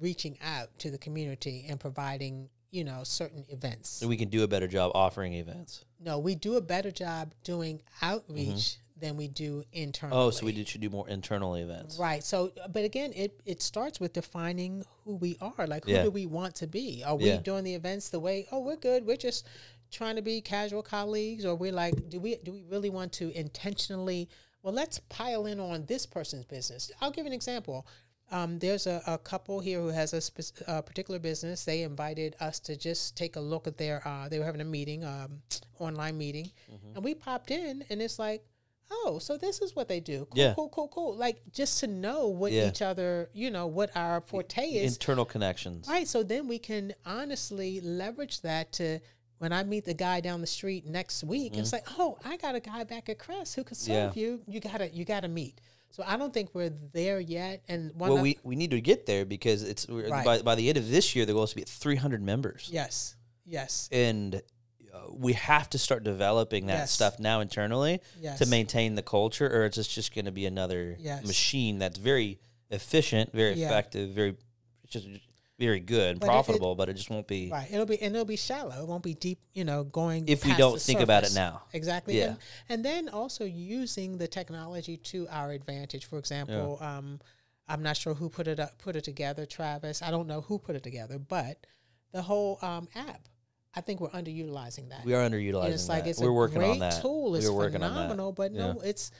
reaching out to the community and providing, you know, certain events. So we can do a better job offering events. no, we do a better job doing outreach than we do internally. Oh, so we did, should do more internal events. Right. So, but again, it it starts with defining who we are. Like, who Yeah. do we want to be? Are we Yeah. doing the events the way? Oh, we're good. We're just trying to be casual colleagues, or we're like, do we do we really want to intentionally? Well, let's pile in on this person's business. I'll give an example. Um, there's a, a couple here who has a, spec- a particular business. They invited us to just take a look at their. Uh, they were having a meeting, um, online meeting, Mm-hmm. and we popped in, and it's like, oh, so this is what they do. Cool, Yeah. cool, cool, cool. Like just to know what Yeah. each other, you know, what our forte is. Internal connections. Right. So then we can honestly leverage that to when I meet the guy down the street next week, it's like, oh, I got a guy back at Crest who could serve Mm-hmm. Yeah. you. You gotta you gotta meet. So I don't think we're there yet. And one Well, we, we need to get there because it's Right. by, by the end of this year, there will to be 300 members. yes, yes, and we have to start developing that Yes. stuff now internally yes. to maintain the culture, or it's just, going to be another Yes. machine that's very efficient, very Yeah. effective, very just very good and But it- it- profitable, but it just won't be Right. It'll be and it'll be shallow. It won't be deep. You know, going if we don't think about it now. Exactly. Yeah. And, and then also using the technology to our advantage. For example, um, I'm not sure who put it up, put it together, Travis. I don't know who put it together, but the whole um, app. I think we're underutilizing that. We are underutilizing And it's like that. it's We're a working great on that. tool. It's We're working on that. phenomenal, but no, it's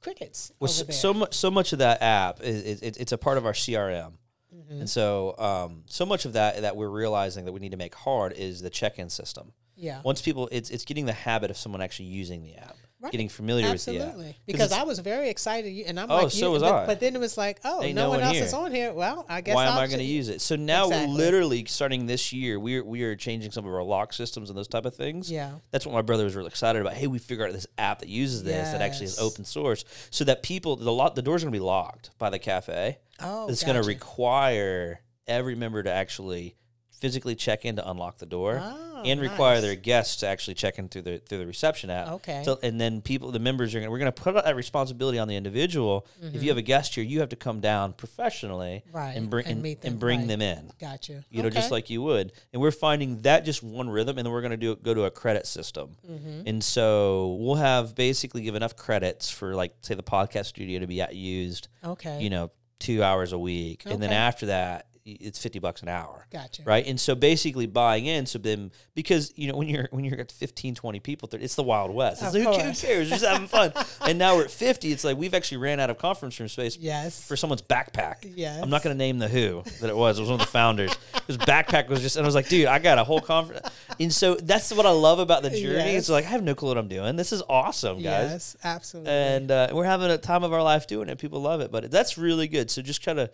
crickets Well, so, so much, so much of that app is, is it, it's a part of our CRM, Mm-hmm. and so um, so much of that that we're realizing that we need to make hard is the check-in system. yeah. Once people, it's it's getting the habit of someone actually using the app, Right. getting familiar with the app. Absolutely, because I was very excited, you- and I'm Oh, like, so you, was but, I. But then it was like, oh, Ain't no, no one one else is on here. Well, I guess Why am I'll I going to use it? So now, Exactly. literally starting this year, we are we are changing some of our lock systems and those type of things. Yeah. that's what my brother was really excited about. Hey, we figured out this app that uses this that actually is open source, so that people the lot the doors going to be locked by the cafe. Oh, it's going to require every member to actually physically check in to unlock the door Oh, and require nice. their guests to actually check in through the through the reception app. Okay. So, and then people, the members are going to, we're going to put that responsibility on the individual. If you have a guest here, you have to come down professionally Mm-hmm. Right, and bring and and, meet and bring right. them in. Gotcha. You know, just like you would. And we're finding that just one rhythm, and then we're going to do go to a credit system. Mm-hmm. And so we'll have basically give enough credits for like say the podcast studio to be at used okay. you know, two hours a week. And then after that, it's 50 bucks an hour. Gotcha. Right. And so basically buying in. So then, because, you know, when you're, when you're at 15, 20 people, it's the Wild West. It's Of like, who cares? We're just having fun. and now we're at 50. It's like we've actually ran out of conference room space Yes. for someone's backpack. Yes. I'm not going to name the who that it was. It was one of the founders. His backpack was just, and I was like, dude, I got a whole conference. And so that's what I love about the journey. It's like, I have no clue what I'm doing. This is awesome, guys Yes, absolutely. and uh, we're having a time of our life doing it. People love it, but that's really good. So just kind to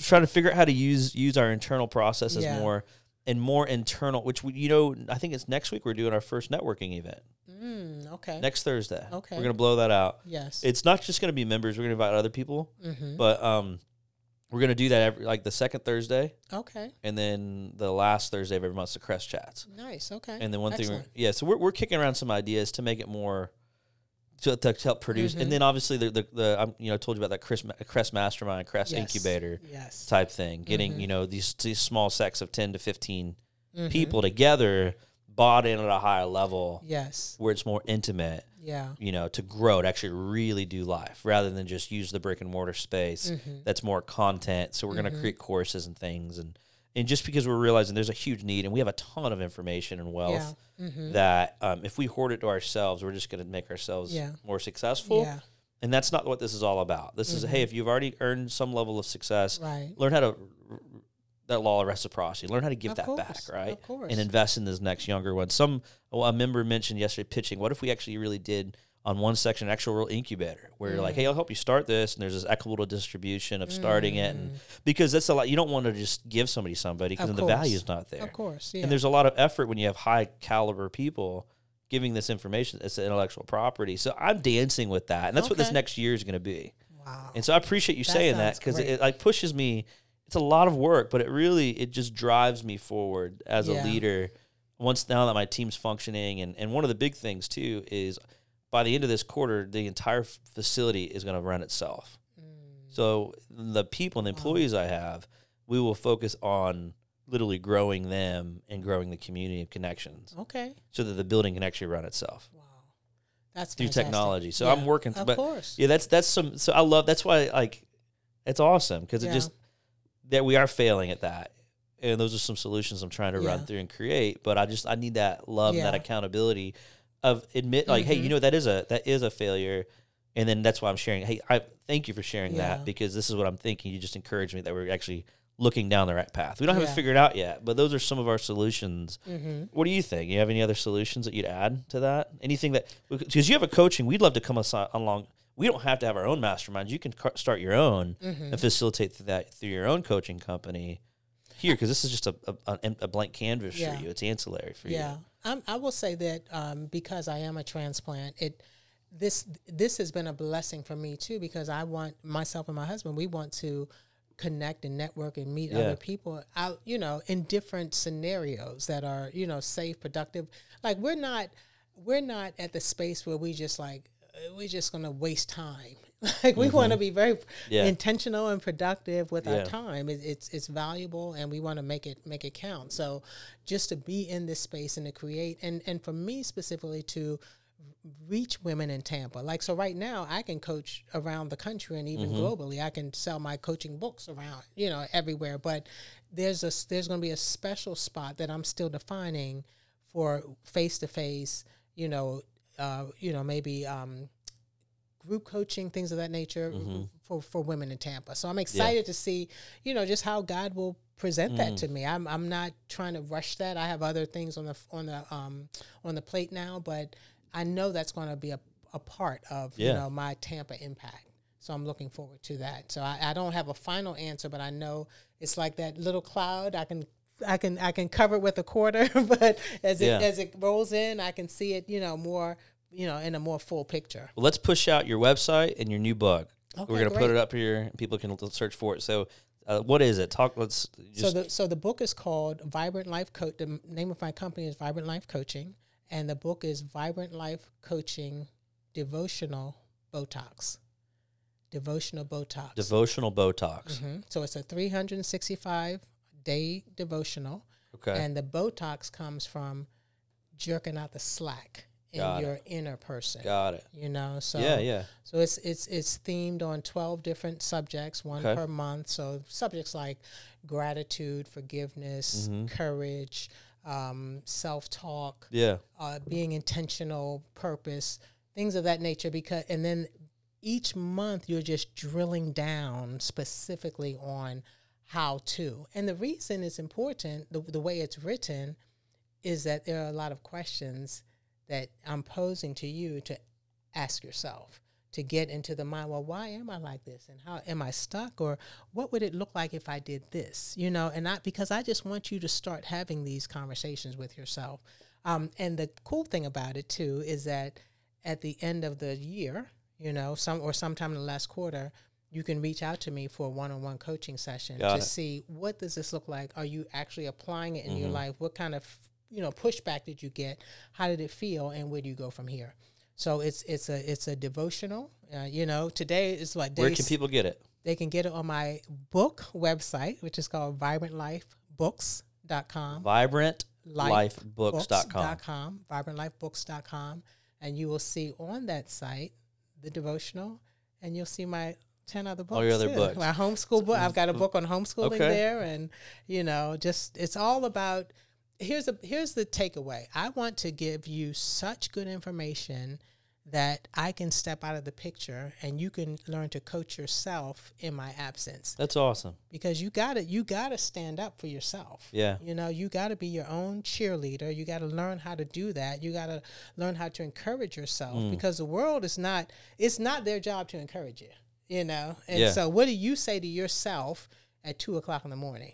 trying to figure out how to use use our internal processes Yeah. more and more internal. Which we, you know, I think it's next week we're doing our first networking event mm, okay. next Thursday. Okay. we're gonna blow that out. yes. It's not just gonna be members. We're gonna invite other people, mm-hmm. but um, we're gonna do that every like the second Thursday, Okay. and then the last Thursday of every month's the Crest Chats. Nice. Okay. And then one thing, Excellent. we're, yeah. So we're we're kicking around some ideas to make it more to, to help produce, Mm-hmm. and then obviously the the, the I'm, you know I told you about that Crest, Crest Mastermind, Crest Yes. Incubator Yes. type thing. Getting Mm-hmm. you know these these small sects of ten to 15 people together, bought in at a higher level Yes. where it's more intimate. Yeah. You know, to grow, to actually really do life, rather than just use the brick and mortar space. Mm-hmm. That's more content. So we're going to create courses and things, and and just because we're realizing there's a huge need, and we have a ton of information and wealth Yeah. Mm-hmm. that um, if we hoard it to ourselves, we're just going to make ourselves Yeah. more successful. Yeah. And that's not what this is all about. This is hey, if you've already earned some level of success, Right. learn how to that law of reciprocity. Learn how to give Of that course, back, right? of course. And invest in this next younger one. Some a member mentioned yesterday pitching. What if we actually really did on one section an actual real incubator where you're like, Mm. hey, I'll help you start this, and there's this equitable distribution of starting it, Mm. and because that's a lot. You don't want to just give somebody somebody because the value is not there. Of course. Yeah. And there's a lot of effort when you have high caliber people giving this information. It's intellectual property. So I'm dancing with that, and that's what this next year is going to be. wow. And so I appreciate you That saying that because great. it, like pushes me. It's a lot of work, but it really it just drives me forward as Yeah. a leader. Once now that my team's functioning, and and one of the big things too is by the end of this quarter, the entire facility is going to run itself. Mm. So the people and the employees I have, we will focus on literally growing them and growing the community of connections Okay. so that the building can actually run itself Wow. That's through fantastic. technology. So Yeah, I'm working, Of but course. yeah, that's that's some. So I love that's why like it's awesome because Yeah. it just that we are failing at that, and those are some solutions I'm trying to run through and create. But I just I need that love and that accountability of admit like, hey, Mhm. you know that is a that is a failure. And then that's why I'm sharing. Hey, I thank you for sharing Yeah. that because this is what I'm thinking. You just encourage me that we're actually looking down the right path. We don't have Yeah. it figured out yet, but those are some of our solutions. Mm-hmm. What do you think? You have any other solutions that you'd add to that? Anything that because you have a coaching, we'd love to come aside, along. We don't have to have our own masterminds. You can start your own Mm-hmm. and facilitate through that through your own coaching company here because this is just a, a, a- a blank canvas Yeah. for you. It's ancillary for Yeah, you. I'm, I will say that um, because I am a transplant, it this this has been a blessing for me too because I want myself and my husband we want to connect and network and meet Yeah. other people out you know in different scenarios that are you know safe productive like we're not we're not at the space where we just like uh, we're just gonna waste time like we want to be very Mm-hmm. Yeah. intentional and productive with Yeah. our time. It, it's it's valuable, and we want to make it make it count. So, just to be in this space and to create, and and for me specifically to reach women in Tampa. Like so right now I can coach around the country and even globally. I can sell my coaching books around, you know, everywhere, but there's a there's going to be a special spot that I'm still defining for face to face, you know, uh, you know, maybe um group coaching, things of that nature for, for women in Tampa. So I'm excited to see, you know, just how God will present that to me. I'm I'm not trying to rush that. I have other things on the on the um on the plate now, but I know that's going to be a, a part of you know my Tampa impact. So I'm looking forward to that. So I, I don't have a final answer, but I know it's like that little cloud. I can I can I can cover it with a quarter, but as it Yeah. as it rolls in, I can see it, you know, more you know, in a more full picture. Well, let's push out your website and your new book. Okay, We're gonna put it up here. and People can search for it. So, uh, what is it? Talk. Let's just. so the so the book is called Vibrant Life Coach. The name of my company is Vibrant Life Coaching, and the book is Vibrant Life Coaching Devotional Botox. Devotional Botox. devotional Botox. Mhm. So it's a 365 day devotional, Okay. and the Botox comes from jerking out the slack in Got it. your inner person. Got it. You know, so yeah. Yeah. so it's it's it's themed on twelve different subjects, one Okay. per month. So subjects like gratitude, forgiveness, Mm-hmm. courage, um, self talk, Yeah. uh, being intentional, purpose, things of that nature. Because and then each month you're just drilling down specifically on how to. And the reason it's important, the, the way it's written, is that there are a lot of questions that I'm posing to you to ask yourself to get into the mind well why am i like this? And how am i stuck? Or what would it look like if i did this? You know and not because i just want you to start having these conversations with yourself. Um, and the cool thing about it too is that at the end of the year you know some or sometime in the last quarter you can reach out to me for a one-on-one coaching session Got to it. see what does this look like? Are you actually applying it in Mm-hmm. your life? What kind of you know pushback did you get how did it feel and where do you go from here so it's it's a it's a devotional uh, you know today is what Where can people get it? they can get it on my book website which is called vibrantlifebooks.com VibrantLifeBooks.com. com, vibrantlifebooks.com and you will see on that site the devotional and you'll see my 10 other books all your other too. books. my homeschool book i've got a book on homeschooling Okay. there and you know just it's all about here's a here's the takeaway i want to give you such good information that i can step out of the picture and you can learn to coach yourself in my absence That's awesome. because you got to you got to stand up for yourself. Yeah. You know, you got to be your own cheerleader. You got to learn how to do that. You got to learn how to encourage yourself Mm. because the world is not it's not their job to encourage you. You know, and Yeah. so what do you say to yourself at two o'clock in the morning?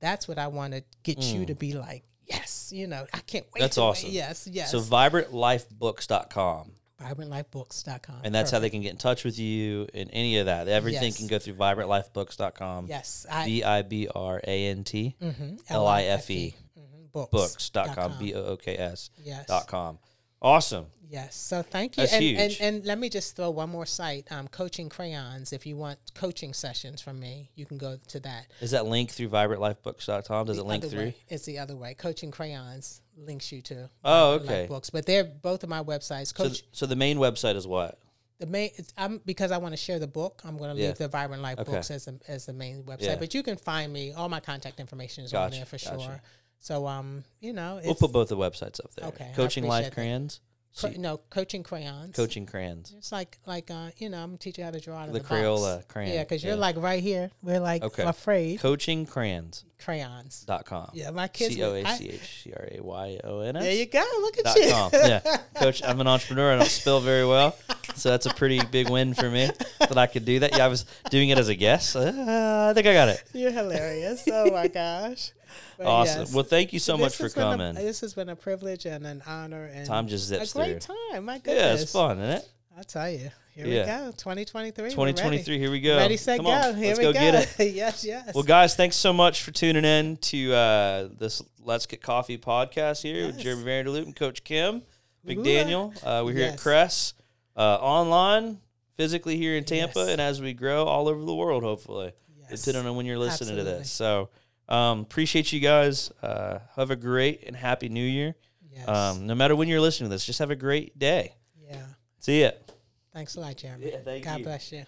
That's what I want to get you to be like. Yes, you know, I can't wait. That's to wait. awesome. Yes, yes. So VibrantLifeBooks.com. VibrantLifeBooks.com. And that's how they can get in touch with you and any of that. Everything Yes. can go through VibrantLifeBooks.com. Yes, V I B R A N T mhm, L I F E mhm, books books.com. B O O K S Yes. dot com. Awesome. Yes. So thank you. That's and, huge. and and let me just throw one more site, um, Coaching Crayons. If you want coaching sessions from me, you can go to that. Is that link through VibrantLifeBooks.com? Does it link through? way. It's the other way. Coaching Crayons links you to Oh, Vibrant Life okay. books. But they're both of my websites. So, Coach th- so the main website is what? the main it's, I'm because I want to share the book. I'm going to Yeah. leave the Vibrant Life Okay. books as the, as the main website. Yeah. But you can find me. All my contact information is on there for gotcha. sure. So um, you know, it's, We'll put both the websites up there. Okay, Coaching Life. Crayons. no coaching crayons. Coaching Crayons. It's like like uh, you know, I'm gonna teach you how to draw out The the, Crayola box. crayon, Yeah, because you're like right here. We're like Okay. afraid Coaching crayons. Crayons. Dot com. Yeah, my kids. C O A C H C R A Y O N S. There you go. Look at dot you. com. Yeah, Coach, I'm an entrepreneur. I don't spell very well, so that's a pretty big win for me that I could do that. Yeah, I was doing it as a guess. Uh, I think I got it. You're hilarious. Oh my gosh. But Awesome. yes, Well, thank you so this much for been a- coming. this has been a privilege and an honor and Time just a zips great through. time. My goodness. Yeah, it's fun, isn't it? I'll tell you. Here Yeah. we go. 2023. 2023. Here we go. Ready, set, Come go. Here let's we go, go. get it. yes, yes. Well, guys, thanks so much for tuning in to uh, this Let's Get Coffee podcast here with Jeremy Vanderloop and Coach Kim, Big Ooh, Daniel. Uh, we're here at. Crest, uh, online, physically here in Tampa, Yes. and as we grow all over the world, hopefully, Yes. depending on when you're listening to this. So, um, appreciate you guys. Uh, have a great and happy New Year. Yes. Um, no matter when you're listening to this, just have a great day. yeah. See ya. Thanks a lot, Jeremy. Yeah, God you. bless you.